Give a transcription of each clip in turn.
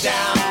down.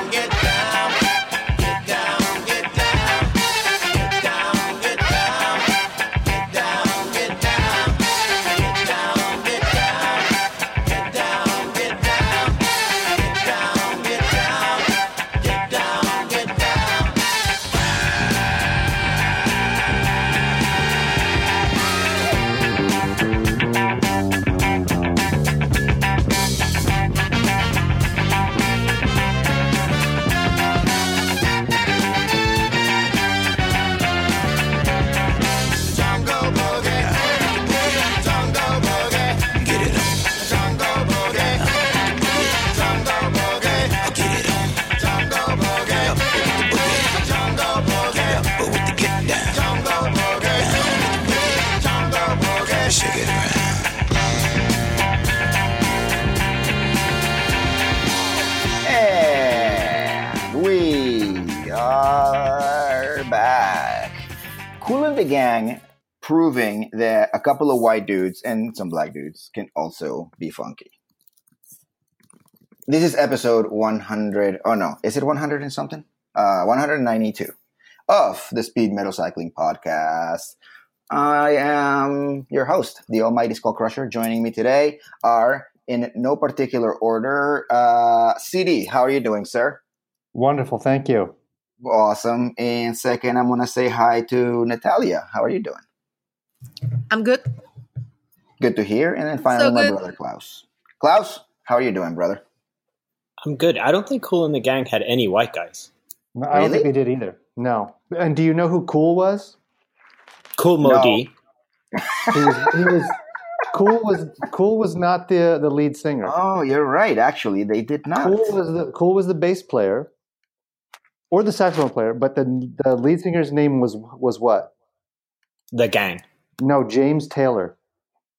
White dudes and some black dudes can also be funky. This is episode 100. Oh no, is it 100 and something? Uh, 192 of the Speed Metal Cycling Podcast. I am your host, the Almighty Skull Crusher. Joining me today are, in no particular order, uh, CD. How are you doing, sir? Wonderful, thank you. Awesome. And second, I'm going to say hi to Natalia. How are you doing? I'm good. Good to hear. And then finally, So my brother, Klaus. Klaus, how are you doing, brother? I'm good. I don't think Kool and the Gang had any white guys. No, I don't think Really? they did either. No. And do you know who Kool was? Kool No. Modi. He was, he was Kool was Kool was not the the lead singer. Oh, you're right. Actually, they did not. Kool was the Kool was the bass player or the saxophone player, but the the lead singer's name was was what? The gang. No, James Taylor.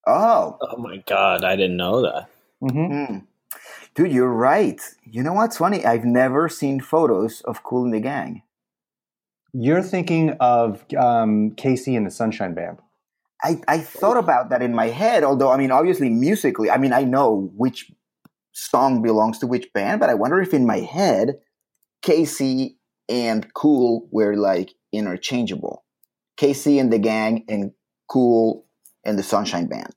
Oh, Oh my god, I didn't know that. hmm hmm. dude, you're right. You know what's funny? I've never seen photos of Kool and the Gang. You're thinking of um, KC and the Sunshine Band. I, I thought about that in my head, although, I mean, obviously, musically, I mean, I know which song belongs to which band, but I wonder if in my head, KC and Kool were like interchangeable. KC and the Gang and Kool and the Sunshine Band.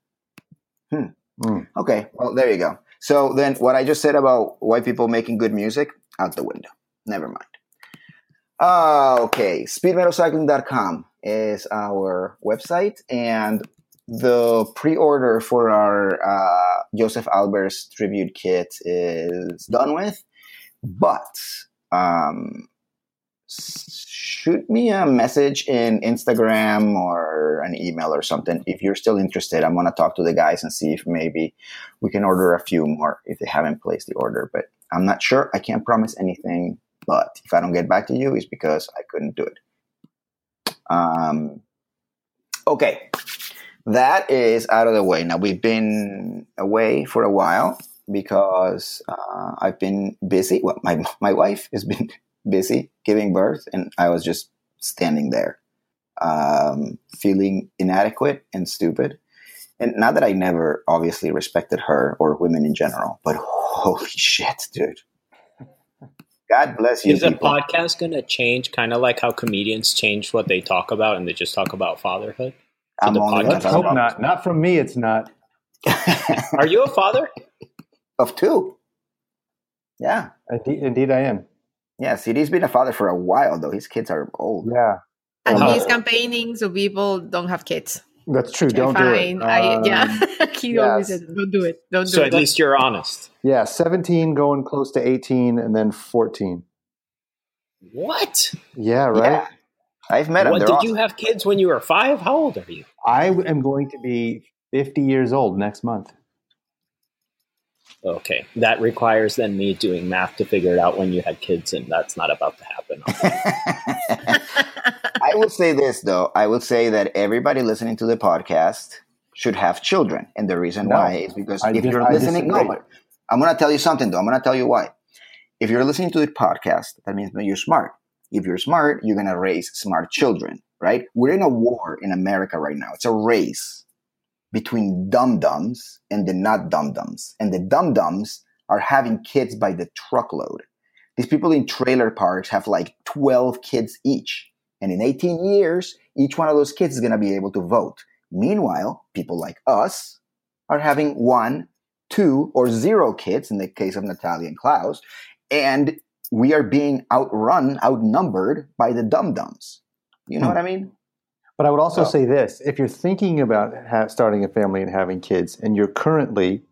Hmm. Mm. Okay, well, there you go. So then what I just said about white people making good music, out the window. Never mind. Uh, okay, speedmetalcycling.com is our website, and the pre-order for our uh, Joseph Albers tribute kit is done with. But um, shoot me a message in Instagram or an email or something if you're still interested. I'm gonna talk to the guys and see if maybe we can order a few more if they haven't placed the order. But I'm not sure. I can't promise anything. But if I don't get back to you, it's because I couldn't do it. Um, okay, that is out of the way. Now we've been away for a while because uh, I've been busy. Well, my my wife has been busy giving birth, and I was just standing there, um, feeling inadequate and stupid. And not that I never obviously respected her or women in general, but holy shit, dude. God bless you. Is the people. podcast going to change kind of like how comedians change what they talk about and they just talk about fatherhood? I'm the only podcast- Let's hope about- not. Not from me. It's not. Are you a father? of two. Yeah. Indeed, indeed I am. Yeah, CD's been a father for a while, though. His kids are old. Yeah, And Oh. he's campaigning so people don't have kids. that's true. Don't do Fine. it. I, Um, yeah. he always yes. says, don't do it. Don't do So it. So at least you're honest. Yeah, 17 going close to 18 and then 14. What? Yeah, right? Yeah. I've met them. What They're did awesome. you have kids when you were five? How old are you? I am going to be 50 years old next month. Okay, that requires then me doing math to figure it out when you had kids, and that's not about to happen. I will say this though. I will say that everybody listening to the podcast should have children, and the reason No. why is because I if dis- you're I listening, no, disagree. but I'm going to tell you something though. I'm going to tell you why. If you're listening to the podcast, that means that you're smart. If you're smart, you're going to raise smart children, right? We're in a war in America right now. It's a race between dum dums and the not dum dums, and the dum dums are having kids by the truckload. These people in trailer parks have like 12 kids each. And in 18 years, each one of those kids is going to be able to vote. Meanwhile, people like us are having one, two, or zero kids in the case of Natalia and Klaus. And we are being outrun, outnumbered by the dum dums. You know Hmm. what I mean? But I would also So- say this: if you're thinking about ha- starting a family and having kids, and you're currently,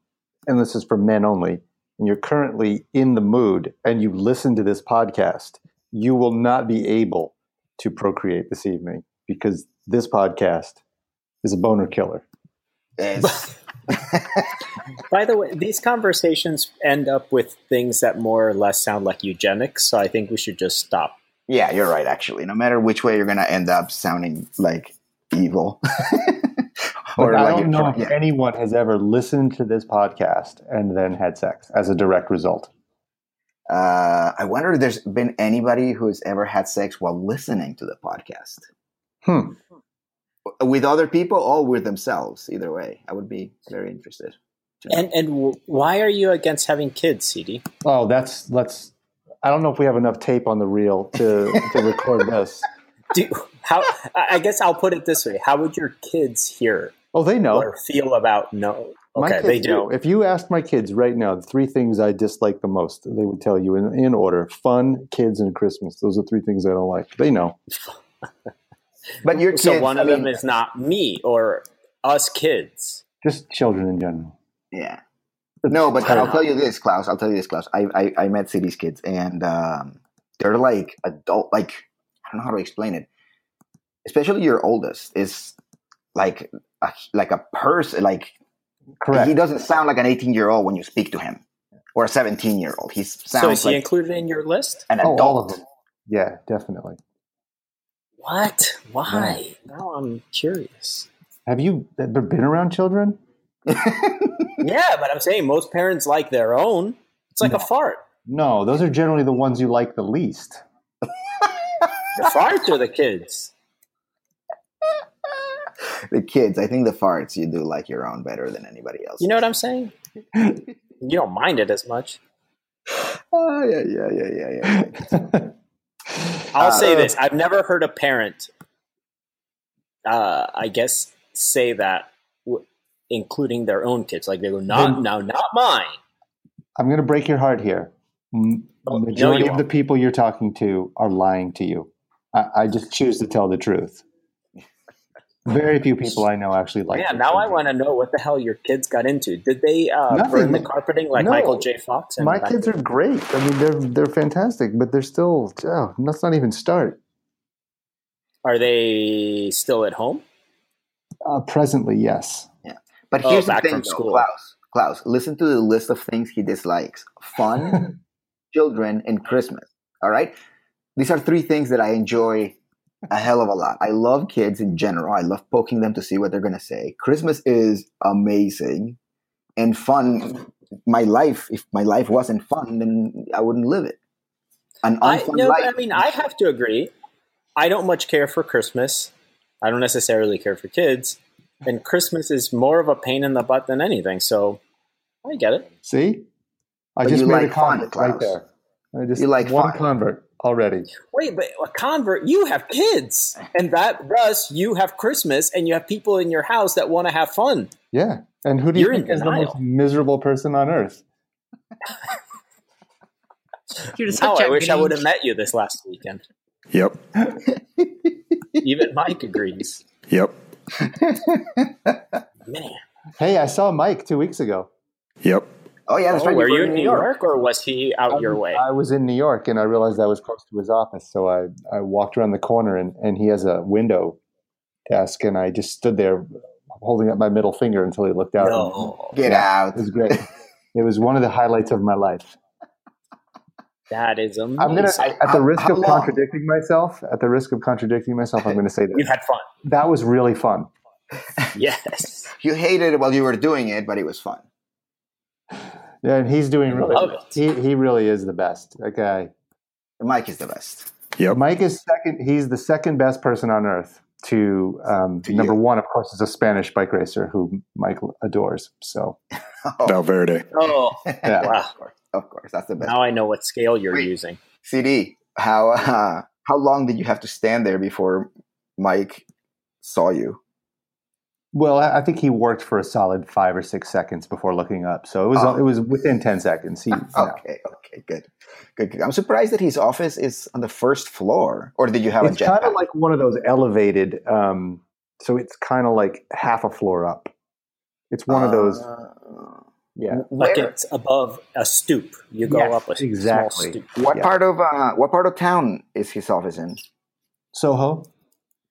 and this is for men only, and you're currently in the mood, and you listen to this podcast, you will not be able to procreate this evening because this podcast is a boner killer. It's, By the way, these conversations end up with things that more or less sound like eugenics, so I think we should just stop. Yeah, you're right, actually. No matter which way, you're going to end up sounding like evil. But I like don't know if yeah. anyone has ever listened to this podcast and then had sex as a direct result. Uh, I wonder if there's been anybody who's ever had sex while listening to the podcast Hmm. with other people or with themselves. Either way, I would be very interested. And and why are you against having kids, CD? Oh, that's let's. I don't know if we have enough tape on the reel to to record this. Do how? I I guess I'll put it this way: How would your kids hear Oh, they know. or feel about no? My Okay, kids they do. know. If you asked my kids right now the three things I dislike the most, they would tell you in, in order: fun, kids, and Christmas. Those are three things I don't like. They know. but your kids, So one I of them is not me or us kids. Just children in general. yeah. No, but I'll tell you this, Klaus. I'll tell you this, Klaus. I I, I met CD's kids, and um, they're like adult. Like I don't know how to explain it. Especially your oldest is like a, like a person. Like Correct. he doesn't sound like an 18 year old when you speak to him, or a 17 year old. He So sounds is he like included in your list? an Oh, adult. all of them. Yeah, definitely. What? Why? Now I'm curious. Have you ever been around children? Yeah, but I'm saying most parents like their own. It's like a fart. No, those are generally the ones you like the least. The fart or the kids? the kids. I think the farts you do like your own better than anybody else. You know what I'm saying? you don't mind it as much. Oh, yeah, yeah, yeah, yeah, yeah. I'll Uh, say this: I've never heard a parent, uh, I guess, say that, including their own kids. Like they go, "Not now, not mine." I'm going to break your heart here. M- Oh, The no, majority you of the people you're talking to are lying to you. I, I just choose to tell the truth. Very few people I know actually like. yeah, now I want to know what the hell your kids got into. Did they uh, Nothing. burn the carpeting like No. Michael J. Fox? and My kids are great. I mean, they're they're fantastic, but they're still. Oh, let's not even start. Are they still at home? Uh, presently, yes. But Oh, here's the thing, though. Klaus. Klaus, listen to the list of things he dislikes: fun, children, and Christmas. All right, these are three things that I enjoy a hell of a lot. I love kids in general. I love poking them to see what they're gonna say. Christmas is amazing and fun. My life, if my life wasn't fun, then I wouldn't live it. An I, unfun no, life. I mean, I have to agree. I don't much care for Christmas. I don't necessarily care for kids, and Christmas is more of a pain in the butt than anything. So I get it. See, I But just made like a fun, convert right there. I just You like one fun. convert already. Wait, but a convert, you have kids, and that thus you have Christmas, and you have people in your house that want to have fun. Yeah, and who do you You're in think is the most miserable person on earth? You're Now such I a wish I would have met you this last weekend. Yep. Even Mike agrees. Yep. Man, Hey, I saw Mike two weeks ago. Yep. oh yeah, that's oh, right. were were you in New York, or was he out your way? I was in New York and I realized I was close to his office. So I, I walked around the corner and, and he has a window desk and I just stood there holding up my middle finger until he looked out. No, Get Yeah, out. It was great. it was one of the highlights of my life. That is amazing. I'm gonna, at the risk how of long? contradicting myself, at the risk of contradicting myself, I'm going to say that. You've had fun. That was really fun. Yes. You hated it while you were doing it, but it was fun. Yeah, and he's doing really. Love it. He he really is the best. That guy. Mike is the best. Yeah. Mike is second. He's the second best person on earth. To, um, To number you. one, of course, is a Spanish bike racer who Mike adores. So Oh, Valverde. Oh, yeah, wow. Of course, that's the best. Now I know what scale you're Wait. using. CD, how uh, how long did you have to stand there before Mike saw you? Well, I I think he worked for a solid five or six seconds before looking up, so it was Oh. it was within ten seconds. He, you know. Okay, okay, good. good, good. I'm surprised that his office is on the first floor, or did you have it's a kind of like one of those elevated. Um, so it's kind of like half a floor up. It's one of those. Yeah. Like where- it's above a stoop. You go Yes, up a exactly. small stoop. what yeah. part of uh, what part of town is his office in? Soho.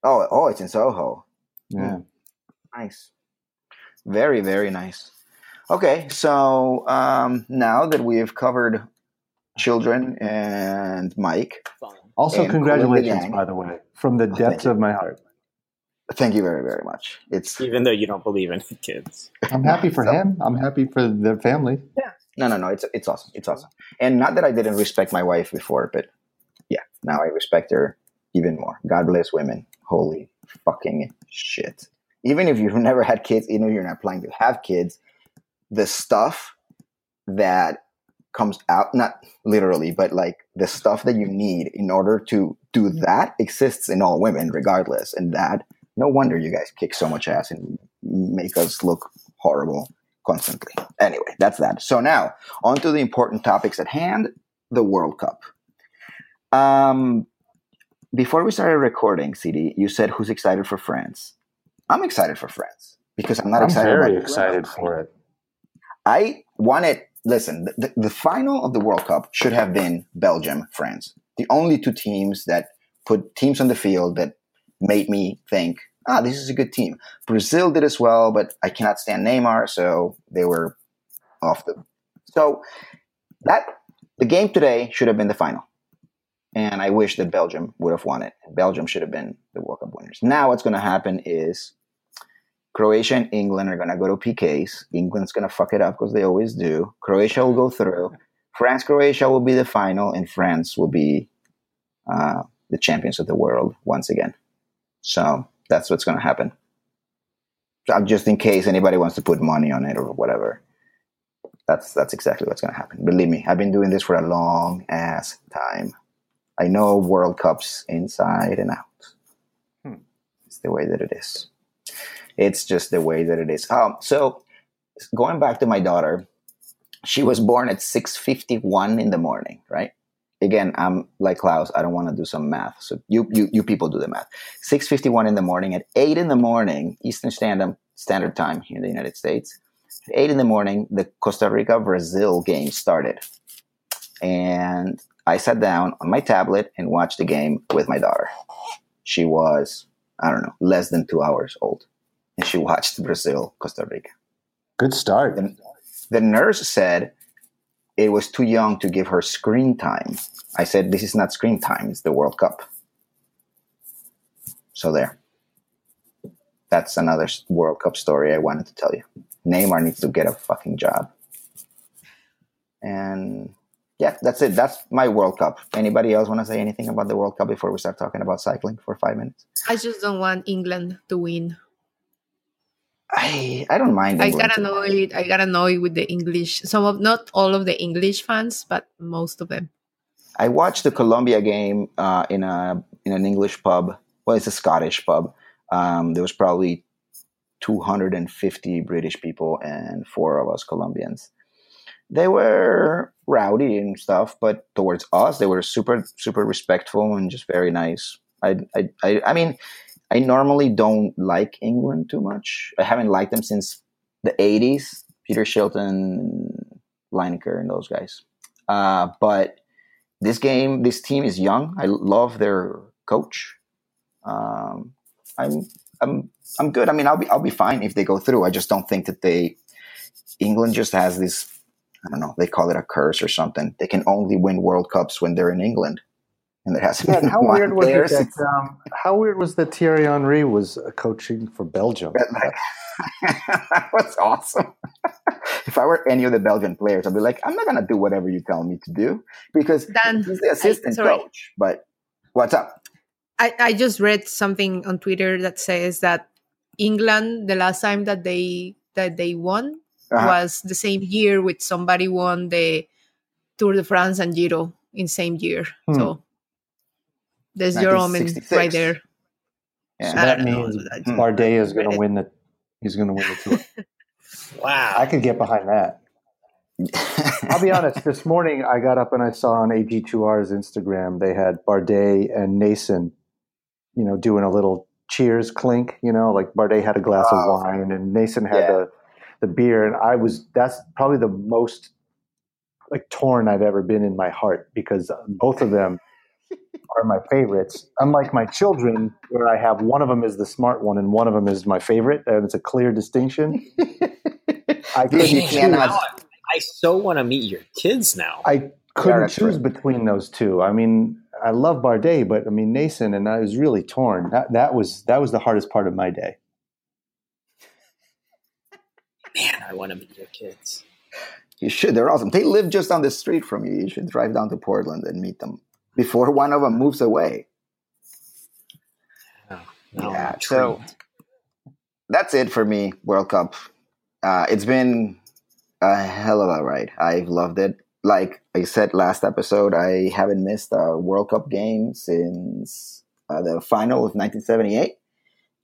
Oh, oh, it's in Soho. Yeah. Nice. Very, very nice. Okay, so um, now that we've covered children and Mike, Also, And congratulations, Yang. by the way, from the depths you. of my heart. Thank you very, very much. It's Even though you don't believe in kids. I'm happy for So- him. I'm happy for their family. Yeah. No, no, no. It's it's awesome. It's awesome. And not that I didn't respect my wife before, but yeah, now I respect her even more. God bless women. Holy fucking shit. Even if you've never had kids, even if you're not planning to have kids, the stuff that comes out, not literally, but like the stuff that you need in order to do that exists in all women, regardless. And that, no wonder you guys kick so much ass and make us look horrible constantly. Anyway, that's that. So now, on to the important topics at hand the World Cup. Um, before we started recording, CD, you said who's excited for France? I'm excited for France because I'm not I'm excited very excited for it. I wanted, listen, the, the final of the World Cup should have been Belgium, France. The only two teams that put teams on the field that made me think, ah, this is a good team. Brazil did as well, but I cannot stand Neymar, so they were off the. So that the game today should have been the final. And I wish that Belgium would have won it. Belgium should have been the World Cup winners. Now, what's going to happen is Croatia and England are going to go to PKs. England's going to fuck it up because they always do. Croatia will go through. France, Croatia will be the final, and France will be uh, the champions of the world once again. So that's what's going to happen. So, just in case anybody wants to put money on it or whatever, that's that's exactly what's going to happen. Believe me, I've been doing this for a long ass time. I know World Cups inside and out. Hmm. It's the way that it is. It's just the way that it is. Um, so going back to my daughter, she was born at 6.51 in the morning, right? Again, I'm like Klaus, I don't want to do some math. So you, you, you people do the math. 6.51 in the morning, at 8 in the morning, Eastern Standard, Standard Time here in the United States, at 8 in the morning, the Costa Rica-Brazil game started. And I sat down on my tablet and watched the game with my daughter. She was, I don't know, less than two hours old. And she watched Brazil, Costa Rica. Good start. The, the nurse said it was too young to give her screen time. I said, This is not screen time, it's the World Cup. So there. That's another World Cup story I wanted to tell you. Neymar needs to get a fucking job. And yeah, that's it. That's my World Cup. Anybody else want to say anything about the World Cup before we start talking about cycling for five minutes? I just don't want England to win. I I don't mind. I got annoyed. I got annoyed with the English. Some of not all of the English fans, but most of them. I watched the Colombia game uh, in a in an English pub. Well, it's a Scottish pub. Um, there was probably 250 British people and four of us Colombians. They were rowdy and stuff, but towards us, they were super super respectful and just very nice. I I I, I mean, I normally don't like England too much. I haven't liked them since the 80s. Peter Shilton, Lineker, and those guys. Uh, but this game, this team is young. I love their coach. Um, I'm, I'm, I'm good. I mean, I'll be, I'll be fine if they go through. I just don't think that they. England just has this. I don't know. They call it a curse or something. They can only win World Cups when they're in England, and there hasn't Yeah, been how one weird was there it that, um, how weird was that Thierry Henry was uh, coaching for Belgium? Like, that was awesome. if I were any of the Belgian players, I'd be like, I'm not gonna do whatever you tell me to do because Dan, he's the assistant sorry. coach. But what's up? I, I just read something on Twitter that says that England, the last time that they that they won Uh-huh. was the same year with somebody won the Tour de France and Giro in same year. Hmm. So there's your omen right there. Yeah. So that don't know. means That's- Hmm. Bardet is going to win the. He's going to win the tour. Wow. I could get behind that. I'll be honest. This morning, I got up and I saw on AG2R's Instagram they had Bardet and Naesen, you know, doing a little cheers clink. You know, like Bardet had a glass Oh. of wine and Naesen had Yeah. the the beer, and I was. That's probably the most like torn I've ever been in my heart because both of them are my favorites. Unlike my children, where I have one of them is the smart one and one of them is my favorite, and it's a clear distinction. I couldn't You choose. I, I so want to meet your kids now. I couldn't that's choose right. between those two. I mean, I love Bardet, but I mean Naesen, and I was really torn. That that was that was the hardest part of my day. Man, I want to meet your kids. You should. They're awesome. They live just on the street from you. You should drive down to Portland and meet them before one of them moves away. Oh, now I'm Yeah, so- That's it for me, World Cup. Uh, it's been a hell of a ride. I've loved it. Like I said last episode, I haven't missed a World Cup game since uh, the final of 1978.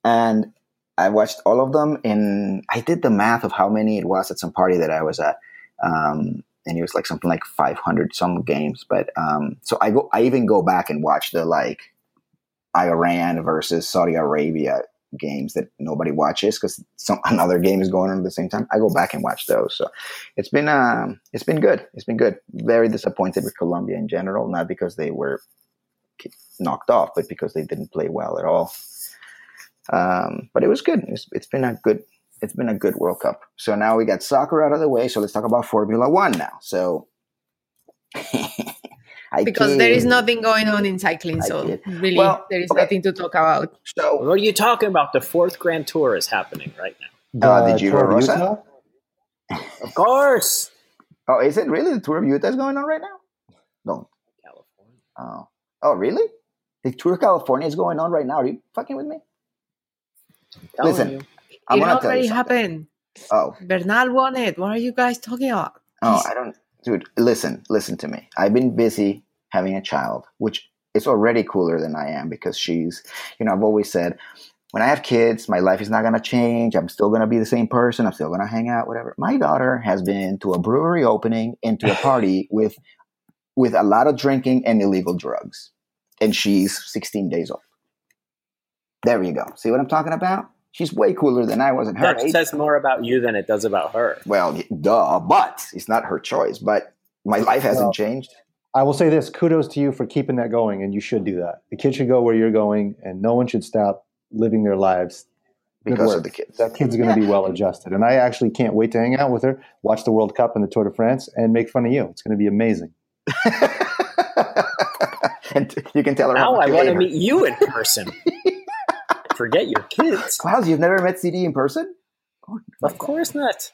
And I watched all of them. And I did the math of how many it was at some party that I was at. Um, and it was like something like 500 some games. But um, so I go, I even go back and watch the like Iran versus Saudi Arabia games that nobody watches because some another game is going on at the same time. I go back and watch those. So it's been um, it's been good. It's been good. Very disappointed with Colombia in general, not because they were knocked off, but because they didn't play well at all. Um, but it was good. It's, it's been a good. It's been a good World Cup. So now we got soccer out of the way. So let's talk about Formula One now. So I Because there is nothing going on in cycling, I so kid. really Well, there is okay. nothing to talk about. So What are you talking about? The fourth Grand Tour is happening right now. Uh, The did you Tour of Rosa? Utah? Of course. Oh, is it really the Tour of Utah is going on right now? No. California. Oh. Oh, really? The Tour of California is going on right now. Are you fucking with me? Listen, you. I'm it already happened. Oh, Bernal won it. What are you guys talking about? oh, I don't, dude. Listen, listen to me. I've been busy having a child, which is already cooler than I am because she's, you know, I've always said, when I have kids, my life is not gonna change. I'm still gonna be the same person. I'm still gonna hang out, whatever. My daughter has been to a brewery opening and to a party with, with a lot of drinking and illegal drugs, and she's 16 days old. There you go. See what I'm talking about? She's way cooler than I was at her That age. says more about you than it does about her. Well, duh, but it's not her choice. But my life hasn't Well, changed. I will say this: kudos to you for keeping that going, and you should do that. The kids should go where you're going, and no one should stop living their lives because of the kids. That kid's going to Yeah. be well adjusted, and I actually can't wait to hang out with her, watch the World Cup and the Tour de France, and make fun of you. It's going to be amazing. and you can tell her. Now how I want to meet you in person. Forget your kids. Klaus, you've never met CD in person? Oh, Of course not.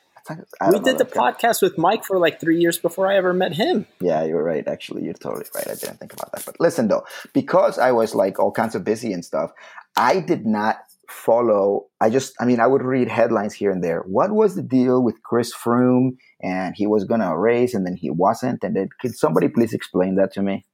I We did the that guy- podcast with Mike for like three years before I ever met him. Yeah, you're right. Actually, you're totally right. I didn't think about that. But listen, though, because I was like all kinds of busy and stuff, I did not follow. I just, I mean, I would read headlines here and there. What was the deal with Chris Froome? And he was going to race and then he wasn't. And then, could somebody please explain that to me?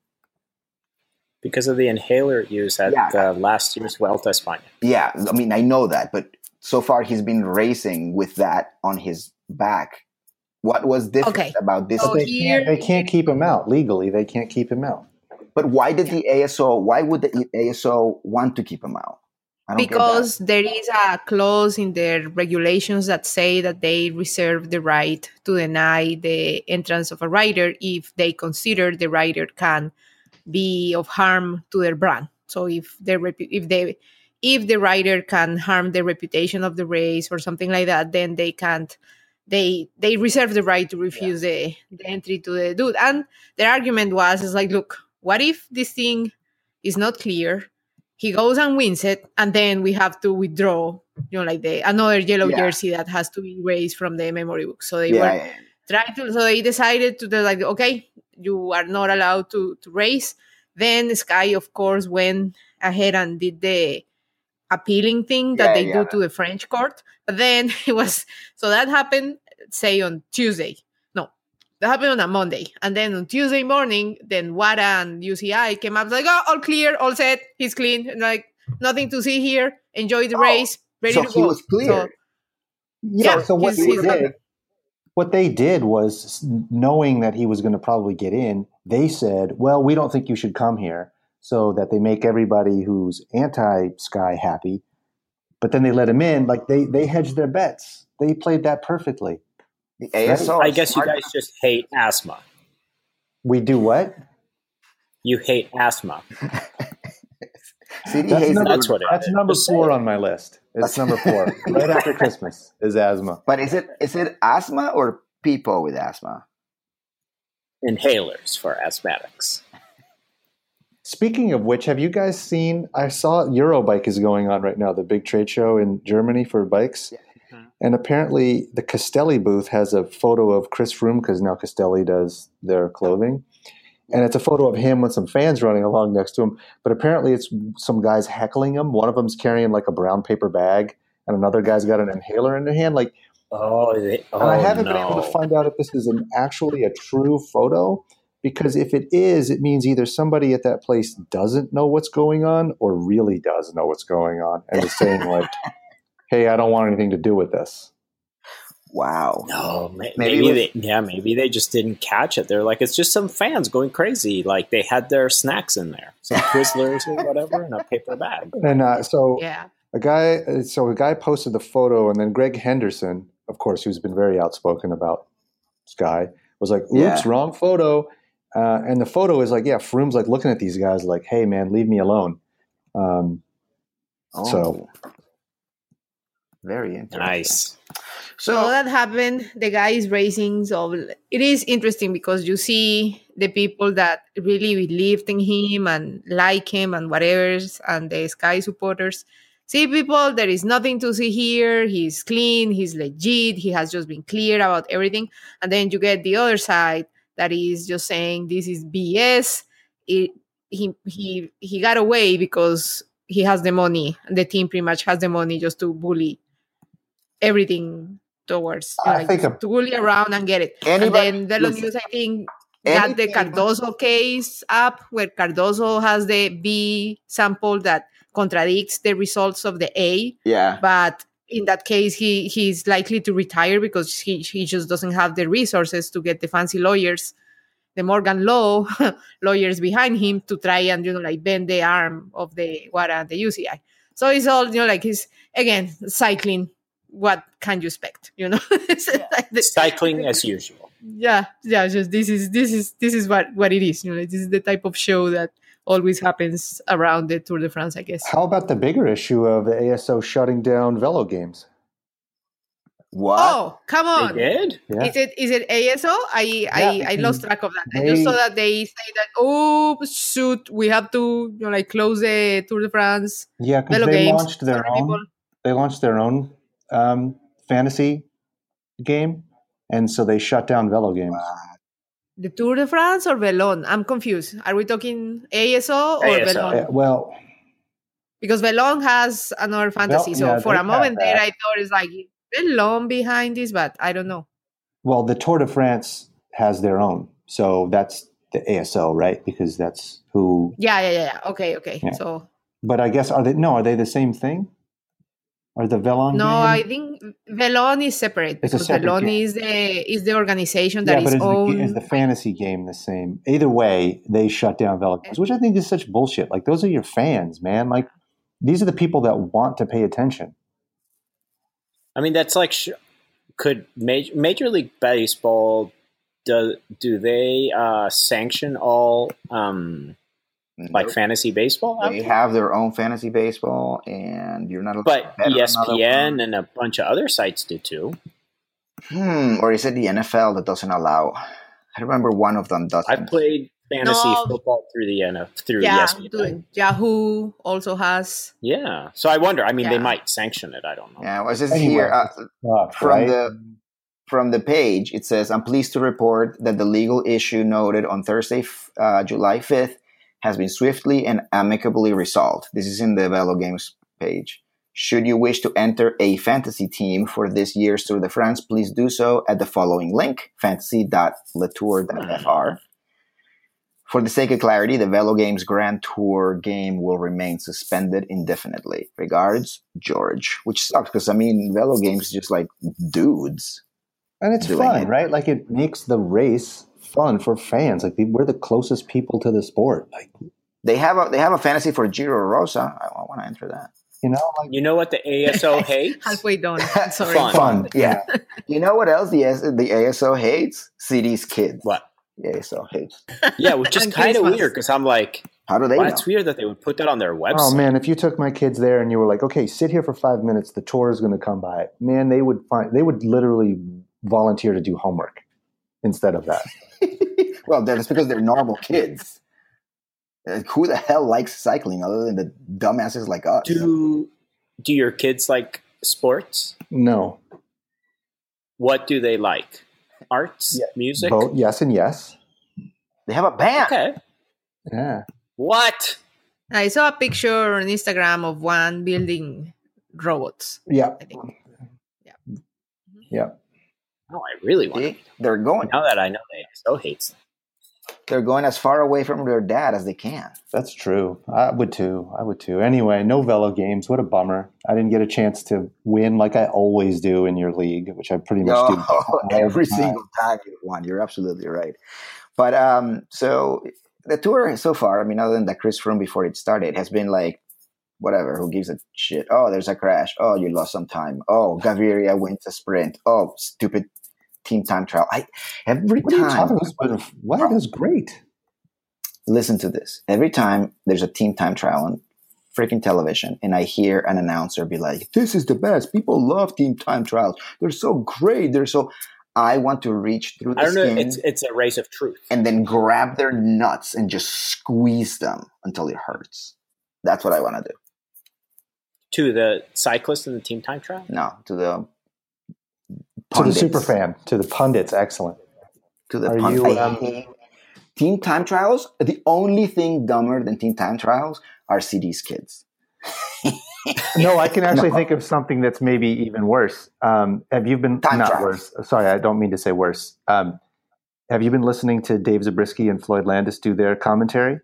Because of the inhaler use at Yeah. uh, last year's Vuelta a España. Yeah, I mean, I know that, but so far he's been racing with that on his back. What was different Okay. about this? So they here- can't, they can't keep him out legally. They can't keep him out. But why did the ASO? Why would the ASO want to keep him out? I don't because there is a clause in their regulations that say that they reserve the right to deny the entrance of a rider if they consider the rider can be of harm to their brand. So if repu- if they if the rider can harm the reputation of the race or something like that, then they can't. They they reserve the right to refuse the, the entry to the dude. And their argument was is like, look, what if this thing is not clear? He goes and wins it, and then we have to withdraw, you know, like the another yellow Yeah. jersey that has to be erased from the memory book. So they yeah, were yeah, yeah. Trying to so they decided to they're like okay you are not allowed to to race then sky of course went ahead and did the appealing thing that Yeah, they yeah. do to the french court but then it was so that happened say on tuesday no That happened on a Monday. And then on Tuesday morning, then WADA and UCI came up like, oh, all clear, all set, he's clean. And like, nothing to see here. Enjoy the Oh, race. Ready so to he go. was clear. So, Yeah. Yeah, so what he's- they he's did, what they did was knowing that he was going to probably get in. They said, "Well, we don't think you should come here," so that they make everybody who's anti-Sky happy. But then they let him in. Like they they hedged their bets. They played that perfectly. The ASO. I guess you guys just hate asthma. We do what? You hate asthma. CD That's hates number, That's what it that's number four on my list. It's number four. right after Christmas is asthma. But is it is it asthma or people with asthma? Inhalers for asthmatics. Speaking of which, have you guys seen? I saw Eurobike is going on right now, the big trade show in Germany for bikes. Mhm. And apparently, the Castelli booth has a photo of Chris Froome because now Castelli does their clothing. And it's a photo of him with some fans running along next to him. But apparently, it's some guys heckling him. One of them's carrying like a brown paper bag, and another guy's got an inhaler in their hand. Like, Oh, they, oh and I oh, haven't no. been able to find out if this is an actually a true photo because if it is, it means either somebody at that place doesn't know what's going on or really does know what's going on and is saying like, "Hey, I don't want anything to do with this." Wow. No, Maybe maybe, it they, yeah, maybe they just didn't catch it. They're like, it's just some fans going crazy. Like they had their snacks in there, some Twizzlers or whatever, in a paper bag. And uh, so yeah. a guy, so a guy posted the photo, and then Greg Henderson, of course, who's been very outspoken about Sky, was like, "Oops, Yeah. wrong photo." Uh, and the photo is like, yeah, Froome's like looking at these guys like, "Hey, man, leave me alone." Um, Oh. So- very interesting. Nice. So So that happened. The guy is racing. So it is interesting because you see the people that really believed in him and like him and whatever, and the Sky supporters. See people, there is nothing to see here. He's clean, he's legit, he has just been clear about everything. And then you get the other side that is just saying this is BS. It, he he he got away because he has the money, the team pretty much has the money just to bully everything towards I like, think a- to bully around and get it. Anybody- and then Velo listen, News, I think, got the Cardoso case up where Cardoso has the B sample that contradicts the results of the A, yeah, but in that case, he he's likely to retire because he he just doesn't have the resources to get the fancy lawyers, the Morgan Law lawyers behind him to try and you know like bend the arm of the WADA and the UCI. So it's all you know like he's again cycling. What can you expect? You know, It's like the- Cycling as usual. yeah yeah just this is this is this is what what it is you know this is the type of show that always happens around the tour de france i guess How about the bigger issue of the ASO shutting down Velo games? what? oh come They on did? Yeah. is it is it aso i Yeah, i i lost track of that i just saw that they say that oh shoot we have to you know like close the tour de france Yeah, because they games launched their own. people. They launched their own um, fantasy game, and so they shut down Velo games. the tour de france or velon i'm confused are we talking aso or ASO. velon Uh, well, because velon has another fantasy so yeah, for a moment have there i thought it's like velon behind this but i don't know well, the Tour de France has their own, so that's the ASO, right? Because that's who. Yeah, yeah, yeah. yeah. Okay, okay. Yeah. So But I guess are they? No, are they the same thing? Are the Velon? no, game? I think Velon is separate It's a because separate Velon game. is the is the organization yeah, that but is is the, is the fantasy game the same? Either way, they shut down Velo games, which I think is such bullshit. Like those are your fans, man. Like these are the people that want to pay attention. I mean, that's like, sh- could Major, Major League Baseball do do they uh, sanction all um, like Nope. fantasy baseball? out they there? have their own fantasy baseball, and you're not. allowed But to bet on another ESPN and a bunch of other sites do too. Hmm, or is it the NFL that doesn't allow? I remember one of them doesn't. I played fantasy No. football through the NFL through yeah, ESPN. Yahoo also has. Yeah, so I wonder. I mean, they might sanction it. I don't know. Yeah, well, it says Anyway. here uh, Fuck, from right? the from the page. It says, "I'm pleased to report that the legal issue noted on Thursday, uh, July 5th, has been swiftly and amicably resolved." This is in the Velo Games page. Should you wish to enter a fantasy team for this year's Tour de France, please do so at the following link, fantasy.latour.fr. For the sake of clarity, the Velo Games Grand Tour game will remain suspended indefinitely. Regards, George. Which sucks because, I mean, Velo Games is just like dudes. And it's fun, it. right? Like it makes the race fun for fans. Like we're the closest people to the sport. Like They have a they have a fantasy for Giro Rosa. I, I want to enter that. you know, like You know what the ASO hates? Halfway done. Sorry. Fun. fun. Yeah. you know what else the S- the ASO hates? CD's kids. What? The ASO hates. Yeah, which is kind of weird because I'm like, How do they well, know? that's weird that they would put that on their oh, website. Oh man, if you took my kids there and you were like, okay, sit here for five minutes, the tour is going to come by. Man, they would find they would literally volunteer to do homework instead of that. well, that's because they're normal kids. Uh, Who the hell likes cycling other than the dumbasses like us? Do do your kids like sports? No, What do they like? Arts, Yeah, music. both yes and yes. They have a band. Okay. Yeah, What? I saw a picture on Instagram of one building robots. yeah, I think. Yeah. yeah. Oh, I really want. See? They're going. Now that I know they so hates them. They're going as far away from their dad as they can. That's true. I would too. I would too. Anyway, no Velo games. What a bummer. I didn't get a chance to win like I always do in your league, which I pretty much do. Every time. single time you won. You're absolutely right. But um, so the tour so far, I mean, other than that Chris Froome before it started, has been like whatever. Who gives a shit? Oh, there's a crash. Oh, you lost some time. Oh, Gaviria wins a sprint. Oh, stupid team time trial. I every What are you time. talking about? What? That's great. listen to this. Every time there's a team time trial on freaking television and I hear an announcer be like, this is the best. People love team time trials. They're so great. They're so. I want to reach through the I don't know. It's it's a race of truth. and then grab their nuts and just squeeze them until it hurts. That's what I want to do. To the cyclist in the team time trial. No, to the To the pundits. super fan, to the pundits, excellent. To the Are pundits. you, um, hate- team time trials. The only thing dumber than team time trials are CD's kids. No, I can actually No. think of something that's maybe even worse. Um, have you been Time not trials. worse? Sorry, I don't mean to say worse. Um, have you been listening to Dave Zabriskie and Floyd Landis do their commentary?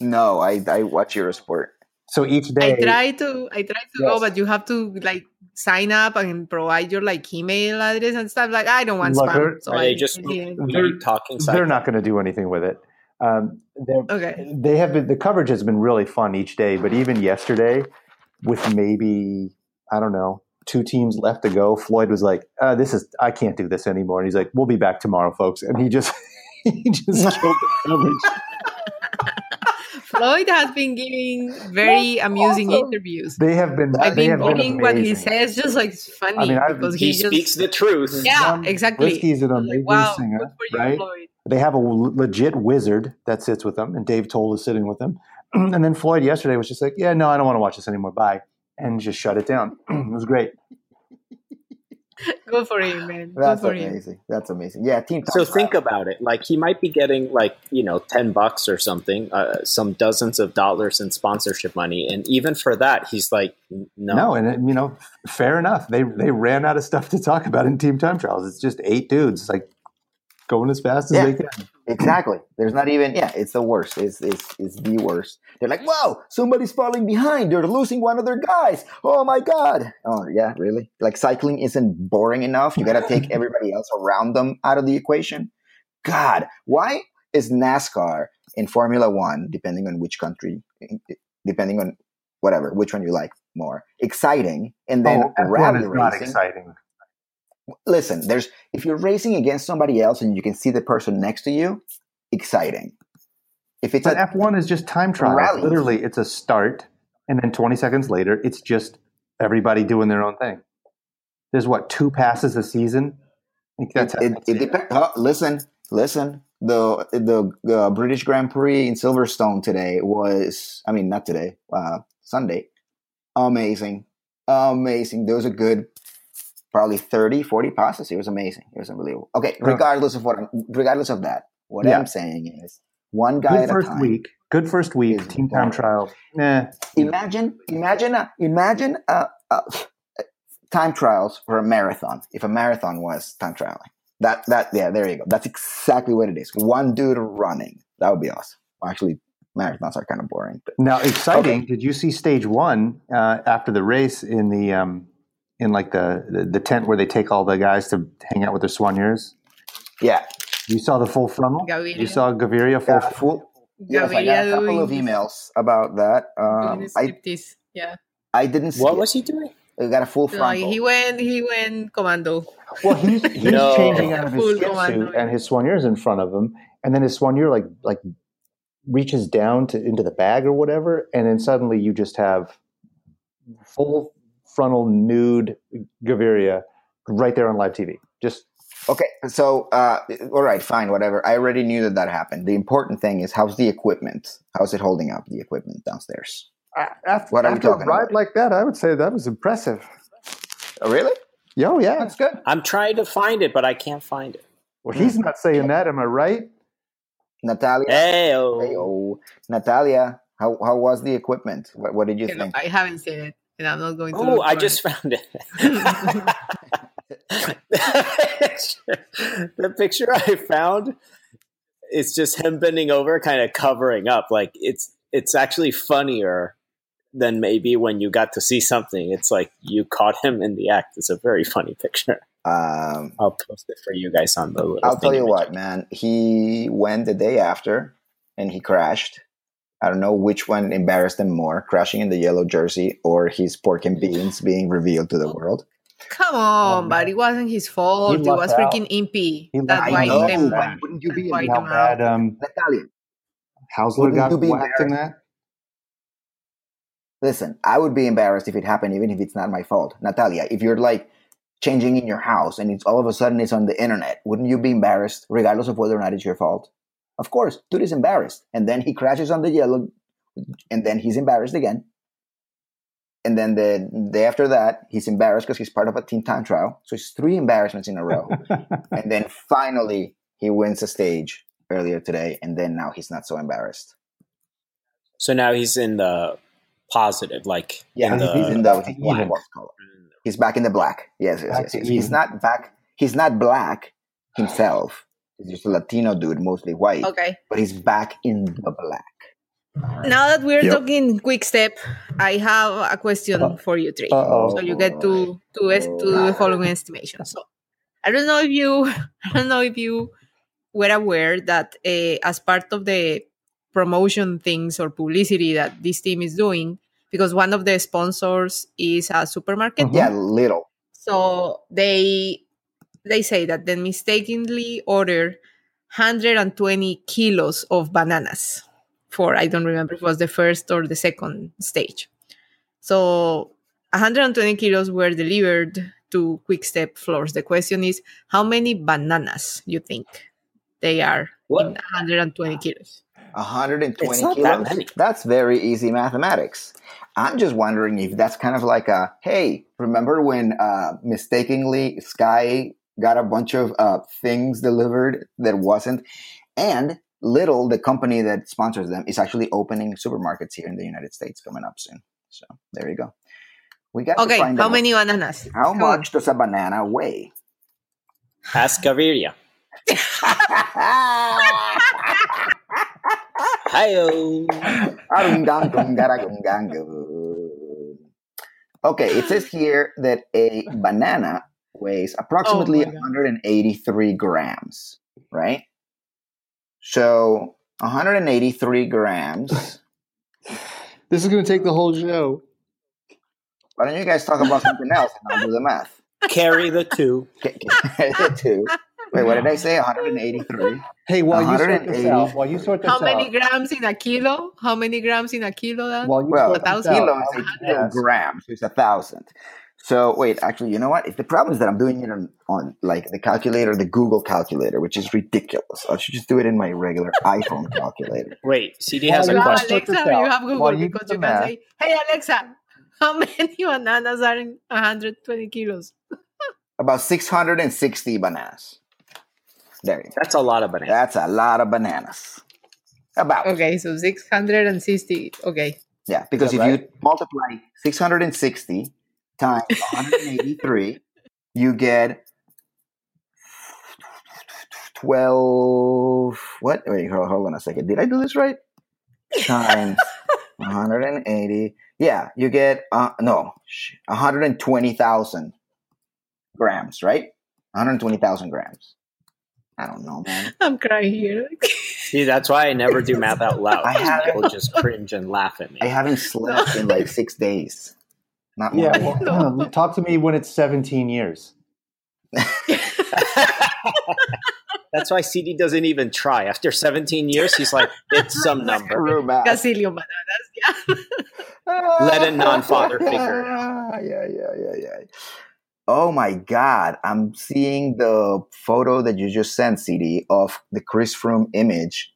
No, I, I watch Eurosport. So each day, I day, try to I try to Yes. go, but you have to like sign up and provide your like email address and stuff. Like I don't want Look, spam. they're- So Are I they just didn't. They're- we talking? they're not going to do anything with it. Um, okay. they have been the coverage has been really fun each day, but even yesterday, with maybe I don't know two teams left to go, Floyd was like, uh, "This is I can't do this anymore," and he's like, "We'll be back tomorrow, folks," and he just he just killed the coverage. Floyd has been giving very amusing awesome. interviews. They have been. I've been have been reading what he says, just like it's funny I mean, I've- because He he, just speaks the truth. yeah, exactly. Brisky's an Like, amazing wow, singer, good for you, right? Floyd. They have a legit wizard that sits with them, and Dave Towle is sitting with them. and then Floyd yesterday was just like, "Yeah, no, I don't want to watch this anymore. Bye," and just shut it down. it was great. Good for him, man. Good That's for him. amazing. That's amazing. Yeah, team So trial. think about it. Like he might be getting like you know ten bucks or something, uh, some dozens of dollars in sponsorship money, and even for that, he's like, no, No, and you know, fair enough. They they ran out of stuff to talk about in team time trials. It's just eight dudes like going as fast as Yeah. they can. Exactly. There's not even yeah, it's the worst. It's it's it's the worst. They're like, Whoa, somebody's falling behind. They're losing one of their guys. Oh my god. Oh yeah, really? Like cycling isn't boring enough. You gotta take everybody else around them out of the equation. God, why is NASCAR in Formula One, depending on which country, depending on whatever, which one you like more, exciting, and then oh, rally is not exciting. Listen, there's if you're racing against somebody else and you can see the person next to you, exciting. If it's But a, F one is just time trial. Literally, it's a start, and then twenty seconds later, it's just everybody doing their own thing. There's what two passes a season. I think that's it, it, depends. Oh, listen, listen. The the uh, British Grand Prix in Silverstone today was, I mean, not today, uh, Sunday. Amazing, amazing. There was a good, probably 30, 40 passes. It was amazing. It was unbelievable. Okay, regardless of what, I'm, regardless of that, what Yeah. I'm saying is, one guy Good at a time. week. Good first week. Team time trial. Nah. Imagine, imagine, imagine time trials for a marathon. If a marathon was time trialing, that that yeah, there you go. That's exactly what it is. One dude running. That would be awesome. Actually, marathons are kind of boring. But Now, exciting. Did you see stage one uh, after the race in the um, in like the, the the tent where they take all the guys to hang out with their soigneurs? yeah, You saw the full frontal. Gaviria. You saw Gaviria full. yeah, full. Yes, I got a couple of emails about that. Um, doing I striptease. yeah. I didn't see. What it. was he doing? I got a full Like frontal. he went, he went commando. Well, he's, he's No. changing out of his Full skin commando, suit, and his soigneur's in front of him, and then his soigneur like like reaches down to into the bag or whatever, and then suddenly you just have full frontal nude Gaviria right there on live TV. Just Okay, so uh, all right, fine, whatever. I already knew that that happened. The important thing is how's the equipment? How's it holding up? The equipment downstairs. after, What are we after a talking ride about? like that, I would say that was impressive. Oh, really? Oh yeah. That's good. I'm trying to find it, but I can't find it. Well, he's not saying that. Am I right? Natalia. Hey, Hey, oh, Natalia. How how was the equipment? What, what did you You know, think? I haven't seen it, and I'm not going to. Oh, I for just found it. the picture I found is just him bending over, kind of covering up. Like it's it's actually funnier than maybe when you got to see something. It's like you caught him in the act. It's a very funny picture. Um, I'll post it for you guys on the. Little I'll tell you what, man. He went the day after, and he crashed. I don't know which one embarrassed him more: crashing in the yellow jersey or his pork and beans being revealed to the world. Come on, Oh, but it wasn't his fault. He It was out. freaking Impey. He That's why out. he know, them. but wouldn't you That's be why in them How bad um, Natalia? Hausler Wouldn't got you be whacked in that? Listen, I would be embarrassed if it happened, even if it's not my fault. Natalia, if you're like changing in your house and it's all of a sudden it's on the internet, wouldn't you be embarrassed, regardless of whether or not it's your fault? Of course, dude is embarrassed, and then he crashes on the yellow, and then he's embarrassed again. And then the day after that, he's embarrassed because he's part of a team time trial. So it's three embarrassments in a row. and then finally, he wins a stage earlier today, and then now he's not so embarrassed. So now he's in the positive, like Yeah, in he's, the, he's in the Back black even. color. He's back in the black. Yes, yes, yes. yes. He's not back. He's not black himself. He's just a Latino dude, mostly white, Okay. but he's back in the black. Now that we're Yep. talking quick step, I have a question Uh- for you three. Uh-oh. So you get to to es- to the following estimation. So I don't know if you I don't know if you were aware that uh, as part of the promotion things or publicity that this team is doing, because one of the sponsors is a supermarket. Mhm. Yeah, Lidl. So they they say that they mistakenly ordered 120 kilos of bananas for I don't remember if it was the first or the second stage. So 120 kilos were delivered to Quick Step floors. The question is how many bananas you think they are What? in 120 kilos? 120 It's not kilos. that many. That's very easy mathematics. I'm just wondering if that's kind of like a hey, remember when uh, mistakenly Sky got a bunch of uh, things delivered that wasn't? And Lidl, the company that sponsors them, is actually opening supermarkets here in the United States coming up soon. So there you go. We got to Okay, find how out many bananas? How Come on. much does a banana weigh? ask Gaviria. Hi-yo. okay, it says here that a banana weighs oh approximately Oh 183 grams, right? So 183 grams. This is going to take the whole show. Why don't you guys talk about something else and I'll do the math? Carry the two. Carry the Two. Wait, what did I say? 183. Hey, while you sort this out, while you sort this How out, many grams in a kilo? How many grams in a kilo? Dan? while you Well, a thousand out, kilo is a ask- kilogram, it's a thousand. So wait, actually, you know what? If the problem is that I'm doing it on, on like the calculator, the Google calculator, which is ridiculous. I should just do it in my regular iPhone calculator. Wait, CD has you a You have have question. Sort Alexa, this you have Google While you because you can math. say, "Hey Alexa, how many bananas are in 120 kilos?" About 660 bananas. There you go. That's a lot of bananas. That's a lot of bananas. About. Okay, so 660. Okay. Yeah, because Is if that you multiply 660 times 183, you get 12. What? Wait, hold, hold on a second. Did I do this right? Times 180. Yeah, you get, uh, no, 120,000 grams, right? 120,000 grams. I don't know, man. I'm crying here. See, that's why I never do math out loud. I have- People just cringe and laugh at me. I haven't slept in like six days. Not more. Yeah, well, no, talk to me when it's 17 years. That's why CD doesn't even try. After 17 years, he's like, it's some number. Screw math. Casilio bananas. Yeah. Let a non-father figure it Yeah, yeah, yeah, yeah. Oh my God! I'm seeing the photo that you just sent, CD, of the Chris Froome image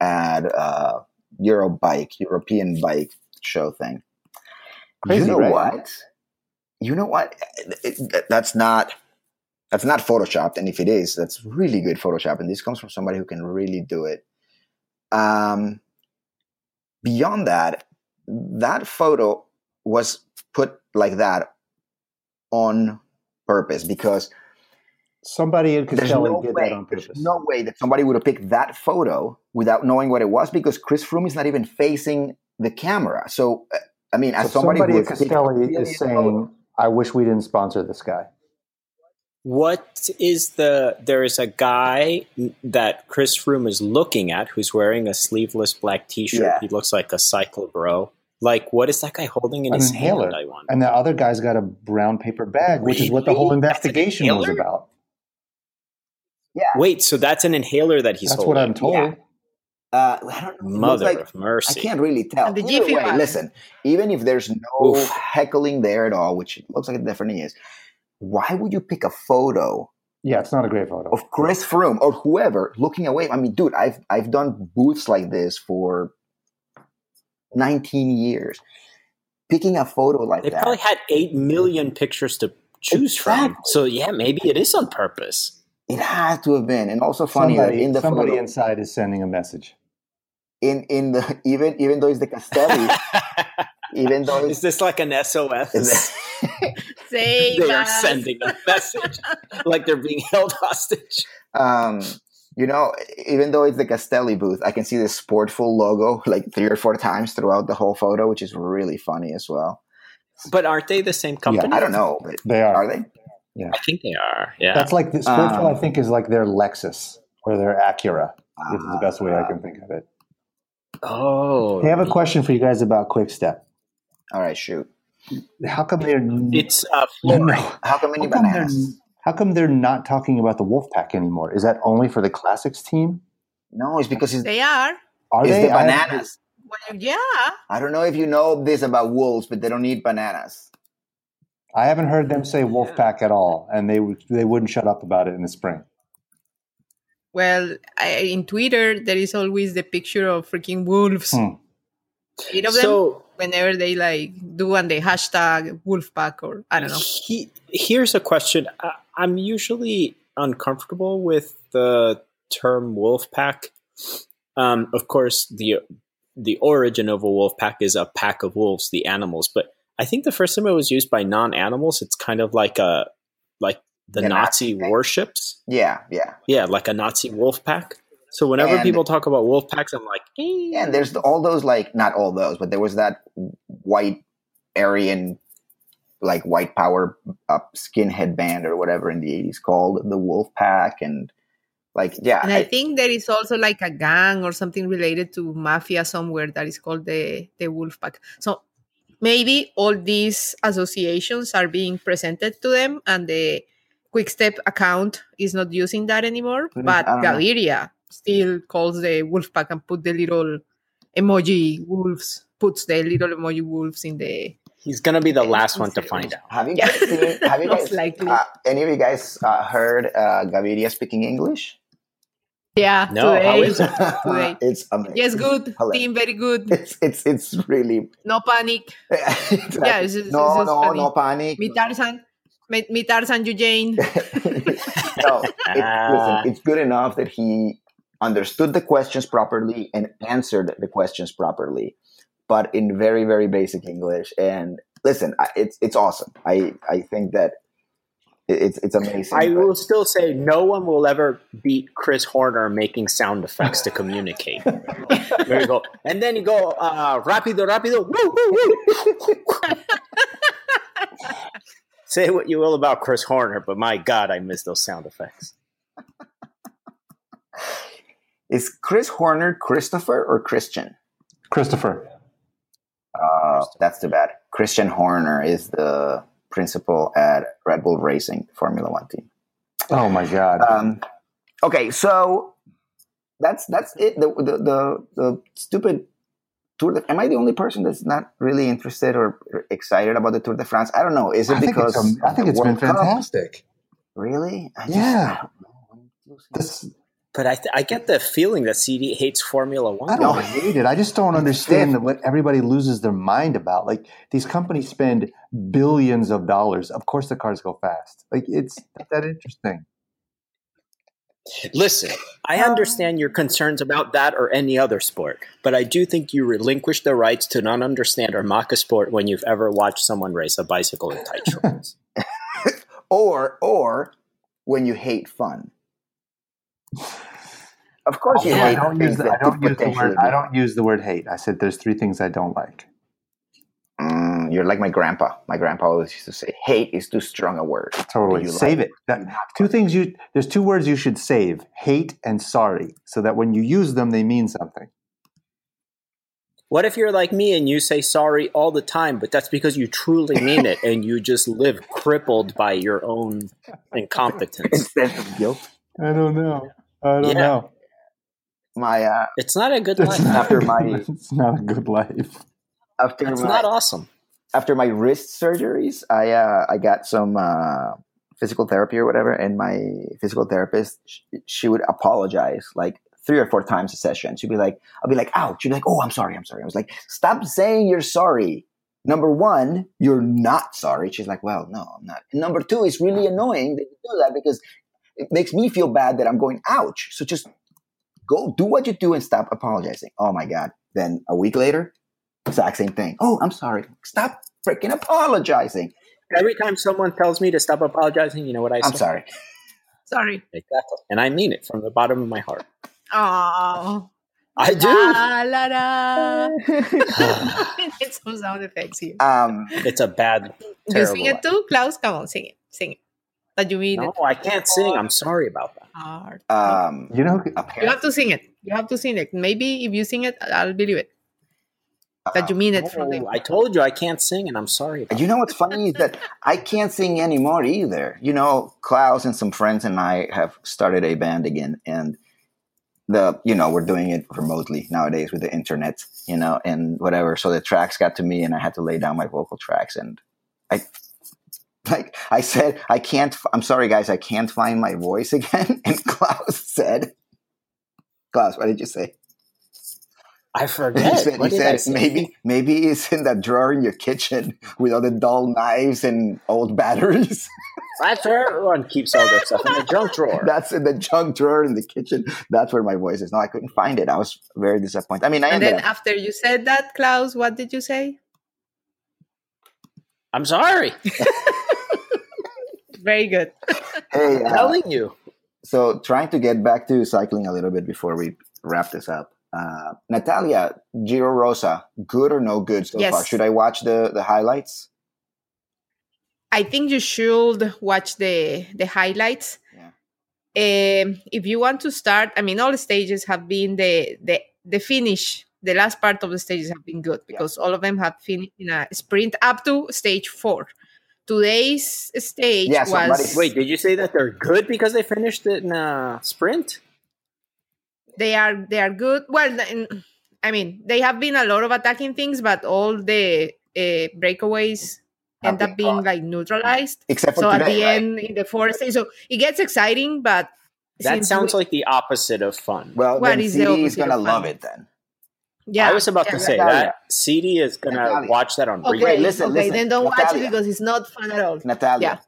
at uh, Eurobike, European bike show thing. Crazy, you know right? what? You know what? It- it- that's not that's not photoshopped, and if it is, that's really good Photoshop. And this comes from somebody who can really do it. Um, beyond that, that photo was put like that on purpose because Somebody in there's Castelli no did way, that on there's purpose. no way that somebody would have picked that photo without knowing what it was because Chris Froome is not even facing the camera. So, uh, I mean, as so somebody, somebody who at Castelli million is photos- saying, I wish we didn't sponsor this guy. What is the? There is a guy that Chris Froome is looking at who's wearing a sleeveless black T-shirt. Yeah. He looks like a cycle bro. Like, what is that guy holding in An his inhaler. hand? I wonder. And the other guy's got a brown paper bag, which is what the whole Really? That's an investigation was inhaler? about. Wait, so that's an inhaler that he's That's holding. what I'm told. Yeah. Uh, I don't know. Mother like- of mercy. I can't really tell. And the Either way, bag. listen, even if there's no Oof. heckling there at all, which it looks like it definitely is, why would you pick a photo Yeah, it's not a great photo. of Chris Froome or whoever looking away? I mean, dude, I've I've done booths like this for 19 years. Picking a photo like They that. They probably had eight million pictures to choose from. So yeah, maybe it is on purpose. it has to have been, and also funny that somebody in the somebody photo, inside is sending a message. In in the even even though it's the Castelli, even though is it's this like an SOS? Save they are sending a message like they're being held hostage. um, you know, even though it's the Castelli booth, I can see the Sportful logo like three or four times throughout the whole photo, which is really funny as well. But aren't they the same company? I don't know, They are. are they? Yeah, I think they are. Yeah. That's like the Sportful. Um, I think is like their Lexus or their Acura. This is the best way I Uh, can think of it. Oh, Hey, I have a question for you guys about Quick Step. All right, shoot. How come they're it's uh, no, How come many How come, they're, how come they're not talking about the Wolfpack anymore? Is that only for the classics team? No, it's because it's, They are. Are it's they the I- bananas. Well, yeah. I don't know if you know this about wolves, but they don't eat bananas. I haven't heard them say Wolfpack at all, and they they wouldn't shut up about it in the spring. Well, I, in Twitter, there is always the picture of freaking wolves. Hmm. Eight of them. Whenever they like do and they hashtag wolfpack or I don't know. he, here's a question. I, I'm usually uncomfortable with the term wolf pack. Um, of course, the the origin of a wolf pack is a pack of wolves, the animals. But I think the first time it was used by non-animals, it's kind of like a like the The Nazi Nazi thing? warships. Yeah, yeah. Yeah, like a Nazi wolf pack. So whenever And- people talk about wolf packs, I'm like, eh. Yeah, and there's all those like not all those, but there was that white Aryan like white power uh, skinhead band or whatever in the 80s called the Wolf Pack and like yeah, And I I- think there is also like a gang or something related to mafia somewhere that is called the the wolf pack So maybe all these associations are being presented to them, and the Quickstep account is not using that anymore. But But I. Gaviria still calls the Wolfpack and put the little emoji wolves, puts the little emoji wolves in the. he's gonna be the last one to find out. have you guys seen, have you guys likely. uh, any of you guys uh, heard uh, Gaviria speaking English? Yeah, No, today. how is it? Today. it's amazing. Yes, good. Hilarious. Team, very good. It's it's it's really No panic. Exactly. Yeah, it's just- no it's no funny. no panic. Mi Tarzan. Mi, mi Tarzan Eugene. no, it, listen, it's good enough that he understood the questions properly and answered the questions properly, but in very very basic English. And listen, it's it's awesome. I I think that it's it's amazing. I but- will still say no one will ever beat Chris Horner making sound effects to communicate. there you go. And then you go, uh, rapido, rapido, woo, woo, woo. Say what you will about Chris Horner, but my God, I miss those sound effects. Is Chris Horner Christopher or Christian? Christopher. Uh, that's too bad. Christian Horner is the principal at Red Bull Racing Formula One team. Oh my God. Um, okay, so that's that's it. The the the, the stupid Tour. De, am I the only person that's not really interested or excited about the Tour de France? I don't know. Is it because I think because it's, a- I think the it's been World Cup? fantastic. Really? I Yeah. I don't know. I'm losing- This, But I, th- I get the feeling that CD hates Formula One. I don't hate it. I just don't understand what everybody loses their mind about. Like these companies spend billions of dollars. Of course, the cars go fast. Like it's not that interesting. Listen, I understand your concerns about that or any other sport, but I do think you relinquish the rights to not understand or mock a sport when you've ever watched someone race a bicycle in tight shorts. or or when you hate fun. Of course, you I hate don't use the, I don't use the word. be I don't use the word hate. I said there's three things I don't like. Mm, you're like my grandpa. My grandpa always used to say, "Hate is too strong a word." Totally You save like it. That, two things you. There's two words you should save: hate and sorry, so that when you use them, they mean something. what if you're like me and you say sorry all the time, but that's because you truly mean it and you just live crippled by your own incompetence? Instead of guilt, I don't know. I don't Yeah. know. my uh, It's not a good life. After my- it's not a good life. after It's my not awesome. After my wrist surgeries, I uh, I got some uh, physical therapy or whatever, and my physical therapist sh- she would apologize like three or four times a session. She'd be like, "I'll be like, ouch!" She'd be like, "Oh, I'm sorry, I'm sorry." I was like, "Stop saying you're sorry." Number one, you're not sorry. She's like, "Well, no, I'm not." And number two, it's really annoying that you do that because it makes me feel bad that I'm going, "Ouch!" So just go do what you do and stop apologizing. Oh my god! Then a week later, exact same thing. Oh, I'm sorry. Stop freaking apologizing. Every time someone tells me to stop apologizing, you know what I say? I'm sorry. Sorry. Exactly. And I mean it from the bottom of my heart. Oh. I do. La, la, la. Need some sound effects here. Um, It's a bad, you terrible. sing it too, Klaus? Come on, sing it. Sing it. That you mean No, it I can't sing. I'm sorry about that. hard. um, You know, you have to sing it. You have to sing it. Maybe if you sing it, I'll believe it. That you mean it from the No, oh, I told you I can't sing, and I'm sorry. About you know what's funny is that I can't sing anymore either. You know, Klaus and some friends and I have started a band again, and the you know we're doing it remotely nowadays with the internet, you know, and whatever. So the tracks got to me, and I had to lay down my vocal tracks, and I. Like I said, I can't. I'm sorry, guys. I can't find my voice again. And Klaus said, "Klaus, what did you say?" I He forget. said, he said maybe maybe it's in that drawer in your kitchen with all the dull knives and old batteries. That's where everyone keeps all their stuff in the junk drawer. That's in the junk drawer in the kitchen. That's where my voice is. No, I couldn't find it. I was very disappointed. I mean, I And then up, after you said that, Klaus, what did you say? I'm sorry. Very good. hey, I'm uh, telling you. so trying to get back to cycling a little bit before we wrap this up. Uh, Natalia, Giro Rosa, good or no good so Yes. far? Should I watch the the highlights? I think you should watch the the highlights. Um, if you want to start, I mean, all the stages have been the the the finish. The last part of the stages have been good because all of them have finished in a sprint up to stage four. Today's stage Yeah, somebody- was Wait, did you say that they're good because they finished it in a sprint? They are they are good. Well, the- I mean, they have been a lot of attacking things, but all the uh, breakaways end up being caught. like neutralized. Except for so at the right? end in the fourth stage so it gets exciting but That sounds we- like the opposite of fun. Well, What then is the CD is gonna love it then. yeah I was about to say Natalia. that CD is gonna Natalia. watch that on okay replay. listen, okay listen, then don't watch it because it's not fun at all Natalia,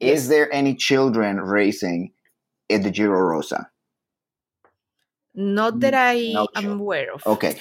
Yeah. is there any children racing in the Giro Rosa? Not that I No am show. aware of. Okay,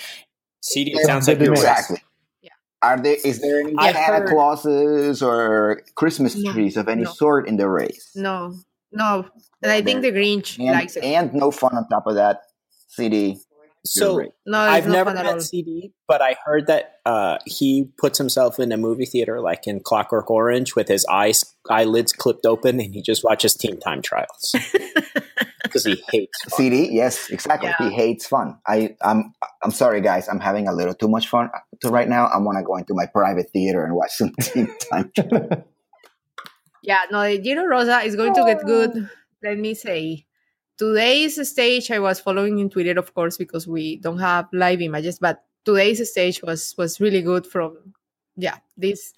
CD Yeah, sounds like good you're exactly. Yeah. Are there is there any I Santa heard- Clauses or Christmas No, trees of any no. sort in the race? No, no. And I think the Grinch And, likes it. and no fun on top of that. CD. So no, I've not never fun at all. met CD, but I heard that uh, he puts himself in a movie theater like in Clockwork Orange with his eyes eyelids clipped open, and he just watches Team Time Trials because he hates. fun. CD, yes, exactly. Yeah. He hates fun. I, I'm, I'm sorry, guys. I'm having a little too much fun to right now. I want to go into my private theater and watch some Teen Time. Yeah, no, the Giro Rosa is going to get oh. good. Let me say. Today's stage I was following in Twitter, of course, because we don't have live images, but today's stage was was really good from yeah, this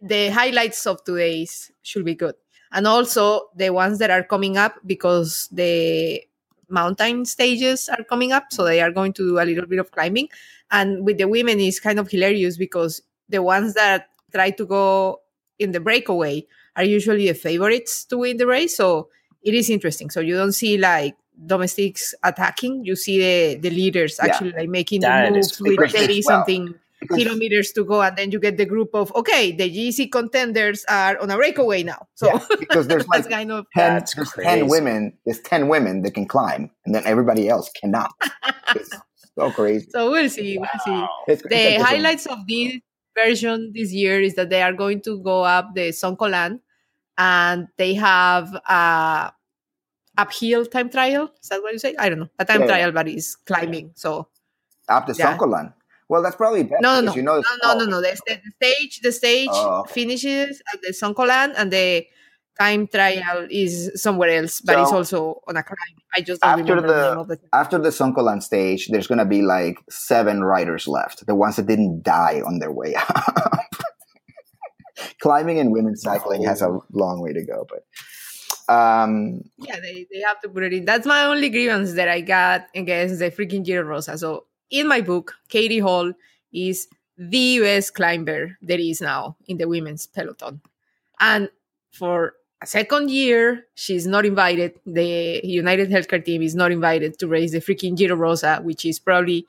the highlights of today's should be good. And also the ones that are coming up because the mountain stages are coming up, so they are going to do a little bit of climbing. And with the women is kind of hilarious because the ones that try to go in the breakaway are usually the favorites to win the race. So it is interesting. So you don't see like domestiques attacking. You see the, the leaders Yeah. actually like making That the moves with because- 30 well, something kilometers to go. And then you get the group of, okay, the GC contenders are on a breakaway now. So Yeah, because there's like that's kind of, 10, That's there's 10 women, there's 10 women that can climb, and then everybody else cannot. It's so crazy. so we'll see. We'll see. It's, it's the like highlights of this version this year is that they are going to go up the Zoncolan and they have a uphill time trial. Is that what you say? I don't know. A time Yeah, yeah. trial, but it's climbing. So Up to Yeah. Zoncolan. Well, that's probably better. no, no, no, You know, no, no, no, no. The, the stage, the stage Oh, okay. finishes at the Zoncolan, and the time trial is somewhere else, but it's also on a climb. I just don't after remember the- the the. After the Zoncolan stage, there's going to be like seven riders left. The ones that didn't die on their way up. Climbing and women's cycling has a long way to go, but um, Yeah, they, they have to put it in. That's my only grievance that I got against the freaking Giro Rosa. So in my book, Katie Hall is the best climber there is now in the women's peloton. And for a second year, she's not invited. The United Healthcare team is not invited to race the freaking Giro Rosa, which is probably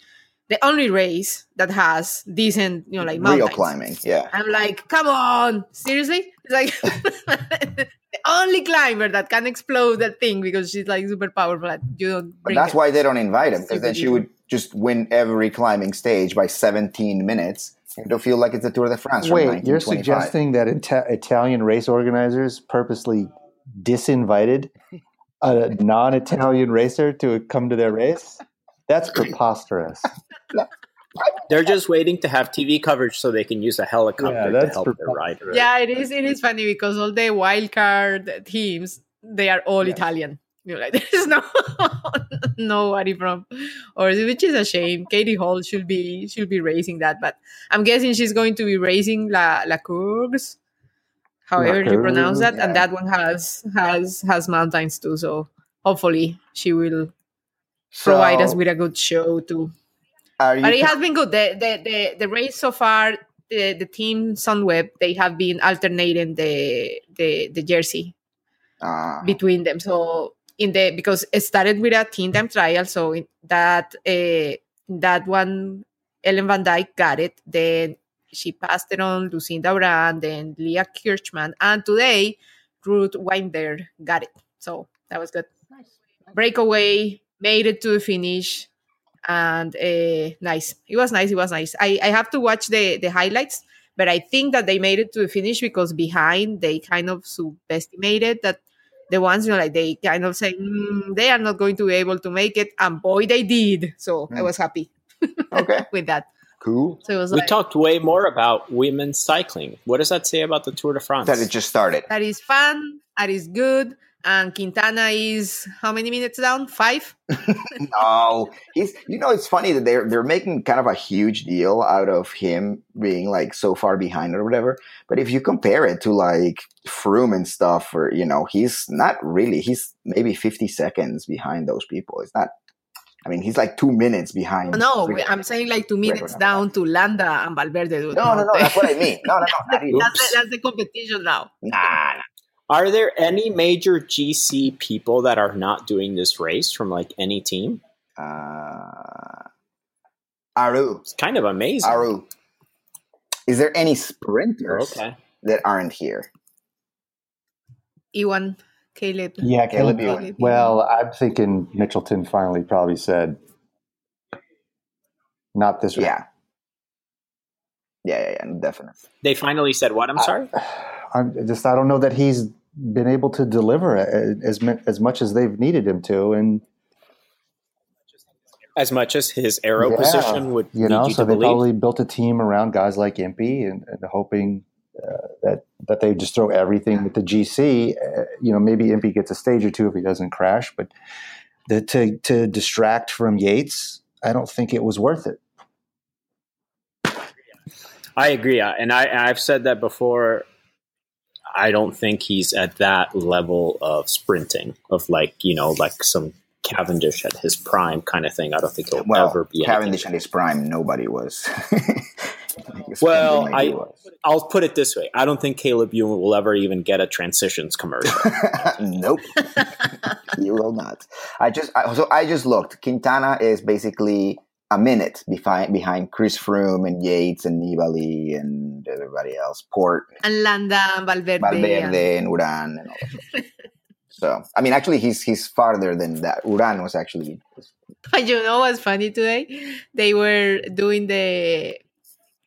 the only race that has decent, you know, like real climbing. Yeah. I'm like, come on, seriously? It's like the only climber that can explode that thing because she's like super powerful. Like, you don't But that's her. why they don't invite him because then she would just win every climbing stage by 17 minutes. and It'll feel like it's a Tour de France. from Wait, you're suggesting that Ita- Italian race organizers purposely disinvited a non-Italian racer to come to their race? That's preposterous. They're just waiting to have TV coverage so they can use a helicopter Yeah, to that's help their rider. Yeah, it is. It is funny because all the wild card teams they are all Italian. You know, like there's no nobody from, or which is a shame. Katie Hall should be should be raising that, but I'm guessing she's going to be raising La La Course, however you pronounce that, yeah. and that one has has has mountains too. So hopefully she will provide us with a good show too. But it has been good. The the the, the race so far, the, the team Sunweb, they have been alternating the the the jersey uh, between them. So in the because it started with a team time trial, so in that uh, that one Ellen Van Dijk got it. Then she passed it on Lucinda Brand, then Leah Kirchmann, and today Ruth Winder got it. So that was good. Breakaway made it to the finish, and uh, nice. It was nice. It was nice. I I have to watch the the highlights. But I think that they made it to the finish because behind they kind of subestimated that the ones you know like they kind of say "Mm, they are not going to be able to make it and boy they did so i Mm. was happy okay, with that cool. so it was We like talked way more about women's cycling. What does that say about the Tour de France? That it just started. that is fun that is good and quintana is how many minutes down five No, he's. You know, it's funny that they're they're making kind of a huge deal out of him being like so far behind or whatever. But if you compare it to like Froome and stuff, or you know, he's not really. He's maybe fifty seconds behind those people. It's not. I mean, he's like two minutes behind. no i'm saying like two minutes down to landa and valverde. No, no, no. That's what I mean. No, no, no. That's, the, that's the competition now Nah, nah. Are there any major GC people that are not doing this race from like any team? Uh, Aru. It's kind of amazing. Aru. Is there any sprinters Okay. that aren't here? Ewan, Caleb. Yeah, Caleb Caleb. Ewan. Well, I'm thinking Mitchelton finally probably said, not this round. Yeah. Yeah, yeah, yeah, definitely. They finally said what? I'm sorry. I'm just I don't know that he's been able to deliver as as much as they've needed him to, and As much as his arrow Yeah, position would you know, you so to they believe. probably built a team around guys like Impey and, and hoping uh, that that they just throw everything with the GC. Uh, you know, maybe Impey gets a stage or two if he doesn't crash, but the, to to distract from Yates, I don't think it was worth it. I agree, uh, and I I've said that before. I don't think he's at that level of sprinting, of like you know, like some Cavendish at his prime kind of thing. I don't think he'll Well, ever be. Cavendish anything. at his prime, nobody was. Well, like I- was. I'll put it this way: I don't think Caleb Ewan will ever even get a transitions commercial. nope, you will not. I just I, so I just looked. Quintana is basically a minute behind behind Chris Froome and Yates and Nibali and everybody else. Porte, And Landa, and Valverde. and- Valverde, and Uran, and all that. so I mean, actually, he's he's farther than that. Uran was actually But you know what's funny today? They were doing the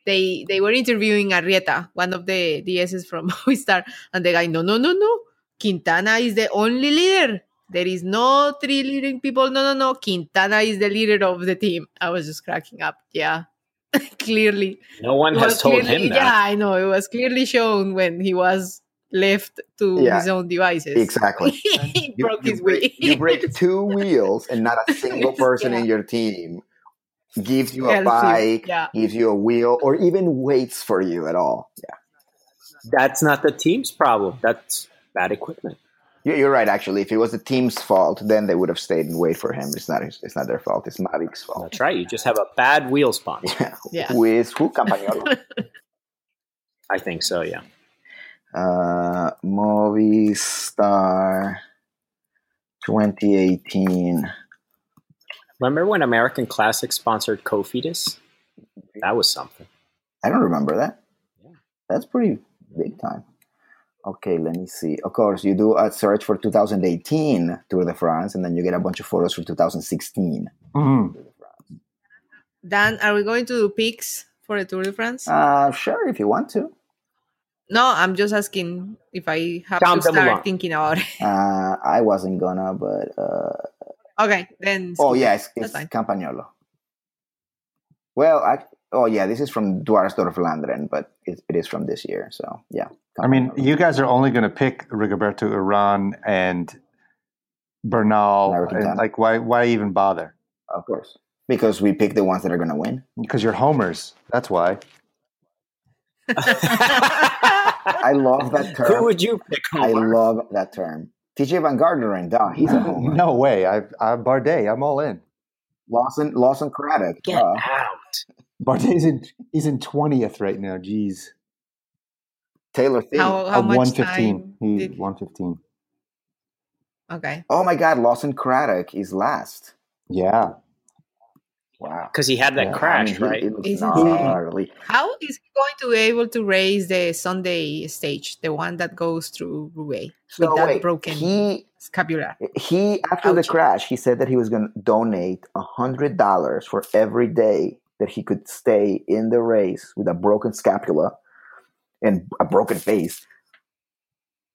they they were interviewing Arrieta, one of the DSs from Movistar, and the guy, no, no, no, no. Quintana is the only leader. There is no three leading people. No, no, no. Quintana is the leader of the team. I was just cracking up. Yeah. clearly. no one has was told clearly- him that. Yeah, I know. It was clearly shown when he was left to Yeah, his own devices. exactly. he You- broke you his break, wheel. you break two wheels, and not a single person Yeah. in your team gives you a Helps you, bike, yeah. gives you a wheel, or even waits for you at all. Yeah, That's not the team's problem. That's bad equipment. You- you're right. Actually, if it was the team's fault, then they would have stayed and wait for him. It's not. his- It's not their fault. It's Mavic's fault. That's right. You just have a bad wheel sponsor. Yeah. With who? Campagnolo. I think so. Yeah. uh, Movistar 2018. Remember when American Classic sponsored Cofidis? That was something. I don't remember that. Yeah. That's pretty big time. Okay, let me see. Of course, you do a search for 2018 Tour de France, and then you get a bunch of photos from 2016. Mhm. Dan, are we going to do pics for the Tour de France? Uh, sure, if you want to. no, I'm just asking if I have Tom to start thinking about it. Uh, I wasn't gonna, but uh, okay, then. oh skip yeah, it's, it's. Campagnolo. Well, I, oh yeah, this is from Dwars door Vlaanderen, but it, it is from this year. So yeah, I mean, you guys are only going to pick Rigoberto Uran and Bernal, and like why why even bother? of course, because we pick the ones that are gonna win. Because you're homers. That's why. I love that term. Who would you pick? I love that term. Tejay Van Garderen, duh, he's a homer. No way. I, I Bardet. I'm all in. Lawson, Lawson Craddock, Get duh. out. Bardet's in. He's in twentieth right now. Jeez. Taylor Thiel. how how At much 115. time? He Did, 115. okay. Oh my God, Lawson Craddock is last. Yeah. Wow. Because he had that Yeah, crash, I mean, he- right? It looks It's gnarly. How is he going to be able to raise the Sunday stage, the one that goes through Roubaix, So with that wait, broken he scapula? he after the crash, he said that he was going to donate a hundred dollars for every day that he could stay in the race with a broken scapula and a broken face.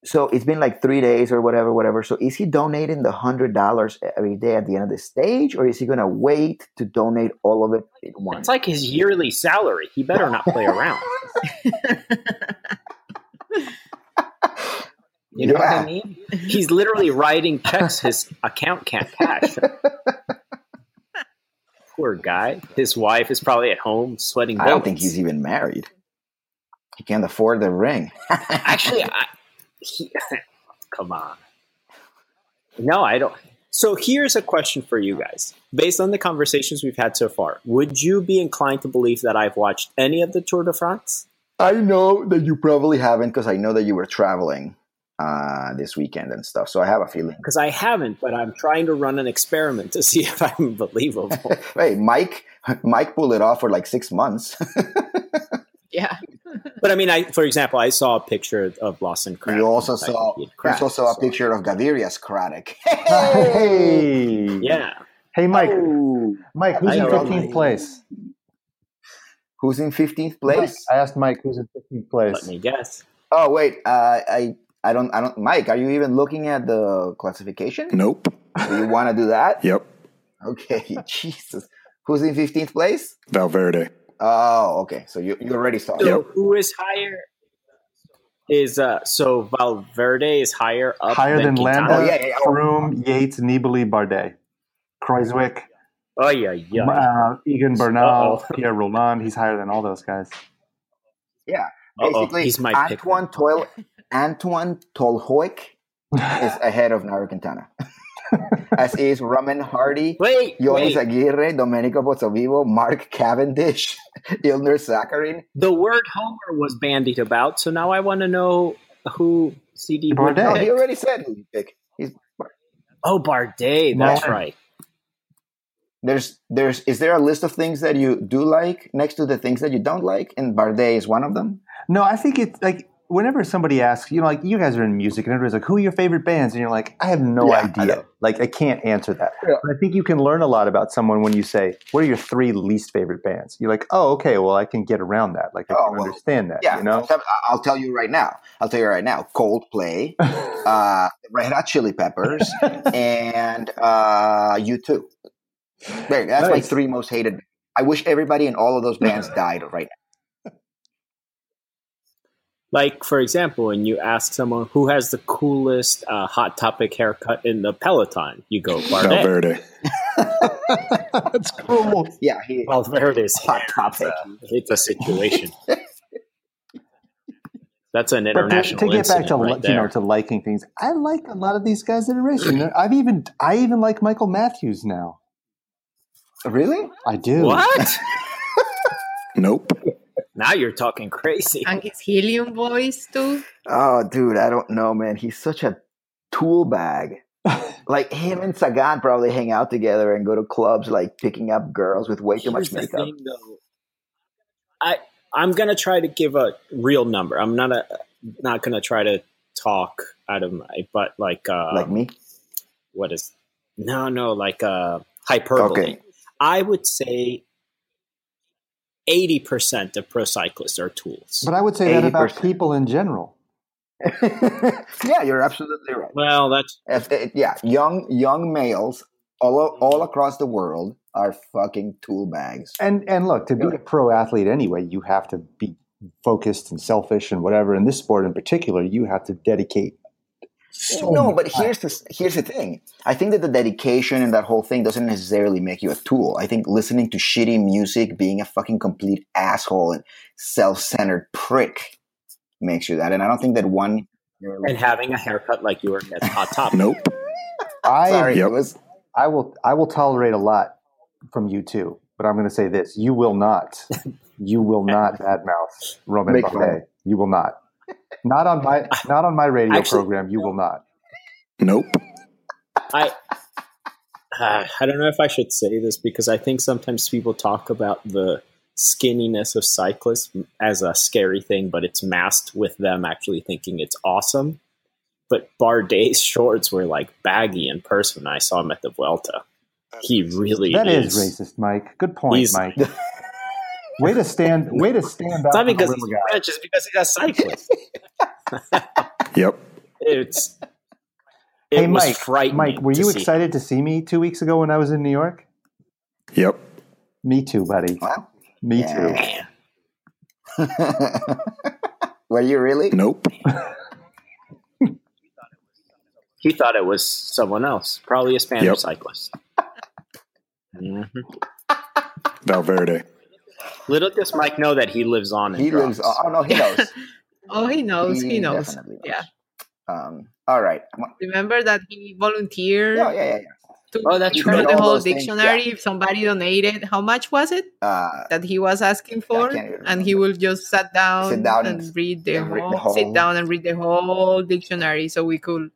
So it's been like three days or whatever, whatever. So is he donating the hundred dollars every day at the end of the stage, or is he going to wait to donate all of it at once? It's like his yearly salary. He better not play around. You know what I mean? He's literally writing checks his account can't cash. Poor guy. His wife is probably at home sweating I don't bullets. think he's even married. He can't afford the ring. Actually, I, he, come on. No, I don't. So here's a question for you guys. Based on the conversations we've had so far, would you be inclined to believe that I've watched any of the Tour de France? I know that you probably haven't because I know that you were traveling uh, this weekend and stuff. So I have a feeling. Because I haven't, but I'm trying to run an experiment to see if I'm believable. Hey, Mike, Mike pulled it off for like six months. Yeah. but I mean, I for example, I saw a picture of Lawson Craddock. you also saw, think he had you also saw a so- picture of Gavirias Craddock. Hey, Yeah. Hey, Mike. Oh. Mike, who's I in fifteenth place? Who's in fifteenth place? I asked Mike who's in fifteenth place. Let me guess. Oh wait, uh, I I don't I don't. Mike, are you even looking at the classification? Nope. Do you want to do that? Yep. Okay, Jesus. Who's in fifteenth place? Valverde. Oh, okay. So you you already saw. it. So who is higher? Is uh so Valverde is higher up Higher than Quintana? Landa, Oh, yeah, yeah, yeah. Oh. Froome, Yates, Nibali, Bardet, Kruijswijk, Oh yeah, yeah. uh, Egan Bernal, Uh-oh. Pierre Rolland. He's higher than all those guys. Uh-oh, Basically, he's my pick. Antoine Toil Antwan Tolhoek is ahead of Nairo Quintana, as is Romain Hardy, Wait, Yonis wait. Aguirre, Domenico Pozzovivo, Mark Cavendish, Ilnur Zakarin. The word Homer was bandied about, so now I want to know who CD would Bardet. No, he already said who he picked. He's, Oh, Bardet. That's Yeah. right. there's there's is there a list of things that you do like next to the things that you don't like, and Bardet is one of them. No, I think it's like whenever somebody asks, you know, like you guys are in music, and everybody's like, "Who are your favorite bands?" And you're like, "I have no Yeah, idea." know. like I can't answer that. Yeah. But I think you can learn a lot about someone when you say, "What are your three least favorite bands?" You're like, "Oh, okay, well, I can get around that. Like I Oh, can well, understand that." Yeah, you know. I'll, tell, you right now. I'll tell you right now. Coldplay, uh, Red Hot Chili Peppers, and uh, U2. There, that's my three most hated. I wish everybody in all of those bands died right now. Like, for example, when you ask someone who has the coolest uh, hot topic haircut in the Peloton, you go Bardet. Valverde. That's cool. Yeah, he, Valverde's hot topic. It's a situation. That's an But to, international to get back to right you know to liking things, I like a lot of these guys that are racing. I've even I even like Michael Matthews now. Really? I do. What? Nope. Now you're talking crazy. And his helium voice too. Oh, dude, I don't know, man. He's such a tool bag. Like him and Sagan probably hang out together and go to clubs, like picking up girls with way too much Here's the makeup. thing, though. I I'm gonna try to give a real number. I'm not a not gonna try to talk out of my but like uh Like me? what is no no like uh hyperbole. Okay. I would say eighty percent of pro cyclists are tools. But I would say that about people in general. yeah, you're absolutely right. well, that's If- eh, yeah, young young males all all across the world are fucking tool bags. And and look, to be a pro athlete anyway, you have to be focused and selfish and whatever. In this sport in particular, you have to dedicate. So no, but time. here's the here's the thing. I think that the dedication and that whole thing doesn't necessarily make you a tool. I think listening to shitty music, being a fucking complete asshole and self-centered prick makes you that. And I don't think that one. and having a haircut like yours that's hot top. Nope. I Sorry, Yep. it was I will I will tolerate a lot from you too, but I'm going to say this: you will not, you will not badmouth Romain Make Bardet. fun. You will not. Not on my not on my radio Actually- program. You will not. Nope. I uh, I don't know if I should say this because I think sometimes people talk about the skinniness of cyclists as a scary thing, but it's masked with them actually thinking it's awesome. But Bardet's shorts were like baggy in person. I saw him at the Vuelta. He really That is. is racist, Mike. Good point, Mike. way to stand. Way to stand up. It's not because he's guy. French, it's because he's a cyclist. Yep. it's it Hey, was Mike. frightening. Mike, were you see. excited to see me two weeks ago when I was in New York? Yep. Me too, buddy. well. Me Yeah. too. Were you really? Nope. He thought it was someone else, probably a Spanish Yep. cyclist. Mhm. Valverde. Little does Mike know that he lives on. in He lives. drums. Oh no, he knows. Oh, he knows. He, knows. knows. Yeah. Um. All right. Remember that he volunteered Yeah, yeah, yeah, yeah. to Oh, that's include right. the whole dictionary. yeah. If somebody donated, how much was it Uh, that he was asking for? And he will just sit down, Sit down and, and- read the, and read whole, the whole- sit down and read the whole dictionary, so we could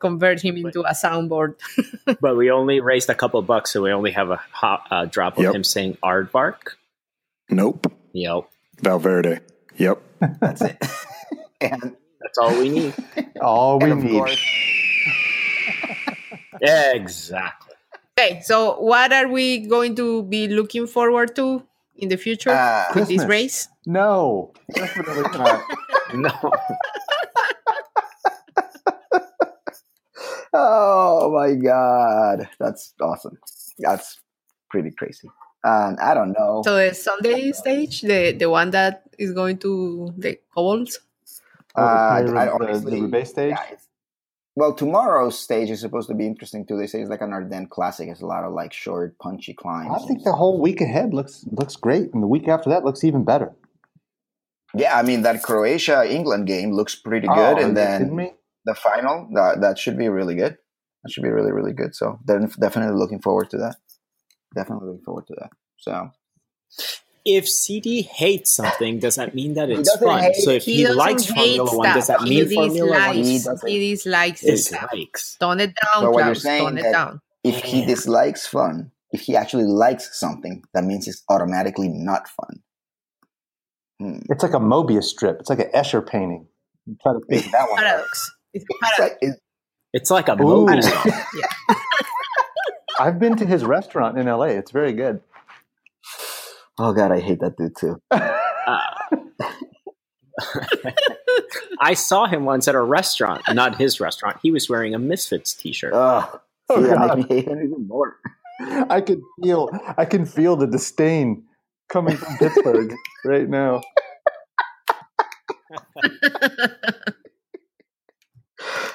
convert him into a soundboard. but we only raised a couple bucks, so we only have a hot, uh, drop of Yep. him saying aardvark. Nope. Yep, Valverde. Yep. that's it. and that's all we need. All we and need. exactly. Okay, so what are we going to be looking forward to in the future Uh, with this race? No, definitely not. No, oh my god, that's awesome. That's pretty crazy. And I don't know. So the Sunday stage, the the one that is going to the cobbles. Oh, Uh, player I of the- honestly- the Roubaix stage? yeah, well, tomorrow's stage is supposed to be interesting too. They say it's like an Ardennes classic. It's a lot of like short, punchy climbs. I think the whole week ahead looks looks great, and the week after that looks even better. Yeah, I mean that Croatia England game looks pretty Oh, good, are and then the final that that should be really good. That should be really really good. So then definitely looking forward to that. Definitely looking forward to that. So if CD hates something, does that mean that it's fun? hate So if he, doesn't likes hate Formula One, does that stuff. mean he Formula One He dislikes, doesn't. he dislikes the is stuff. likes? Tone it down, But what you're saying Tone it that- down. if he Yeah. dislikes fun, if he actually likes something, that means it's automatically not fun. Hmm. It's like a Mobius strip. It's like an Escher painting. I'm trying to figure that one out. Paradox. It's a It's like, it- It's like a Ooh. movie song. I've been to his restaurant in LA. It's very good. oh god, I hate that dude too. Uh, I saw him once at a restaurant, not his restaurant. He was wearing a Misfits T-shirt. Oh, Oh, see, that God. makes me hate him even more. I can feel I can feel the disdain coming from Pittsburgh right now.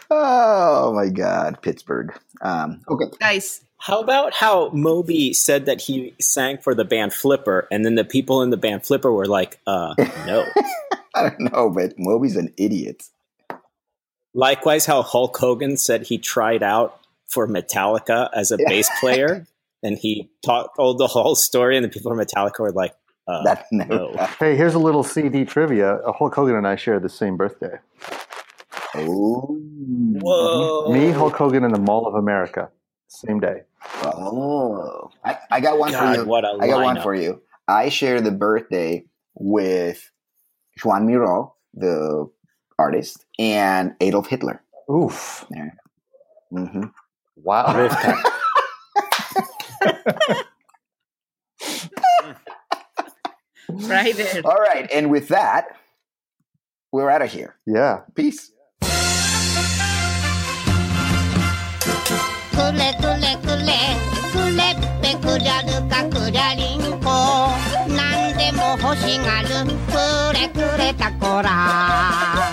Oh my god, Pittsburgh. Um, okay, Guys, How about how Moby said that he sang for the band Flipper, and then the people in the band Flipper were like, "Uh, no." I don't know, but Moby's an idiot. Likewise, how Hulk Hogan said he tried out for Metallica as a Yeah. bass player, and he taught, told the whole story, and the people from Metallica were like, uh, That never. no. Hey, here's a little CD trivia. Uh, Hulk Hogan and I share the same birthday. Oh, "Whoa, Me, Hulk Hogan, and the Mall of America, same day. oh! I, I got one for you. what a I got one for you. I share the birthday with Juan Miro, the artist, and Adolf Hitler. Oof! hmm Wow. Rivka. right there. All right, and with that, we're out of here. yeah. Peace. くれくれくれくれってくじゃるかくじゃりんこ。なんでも欲しがるくれくれたこら。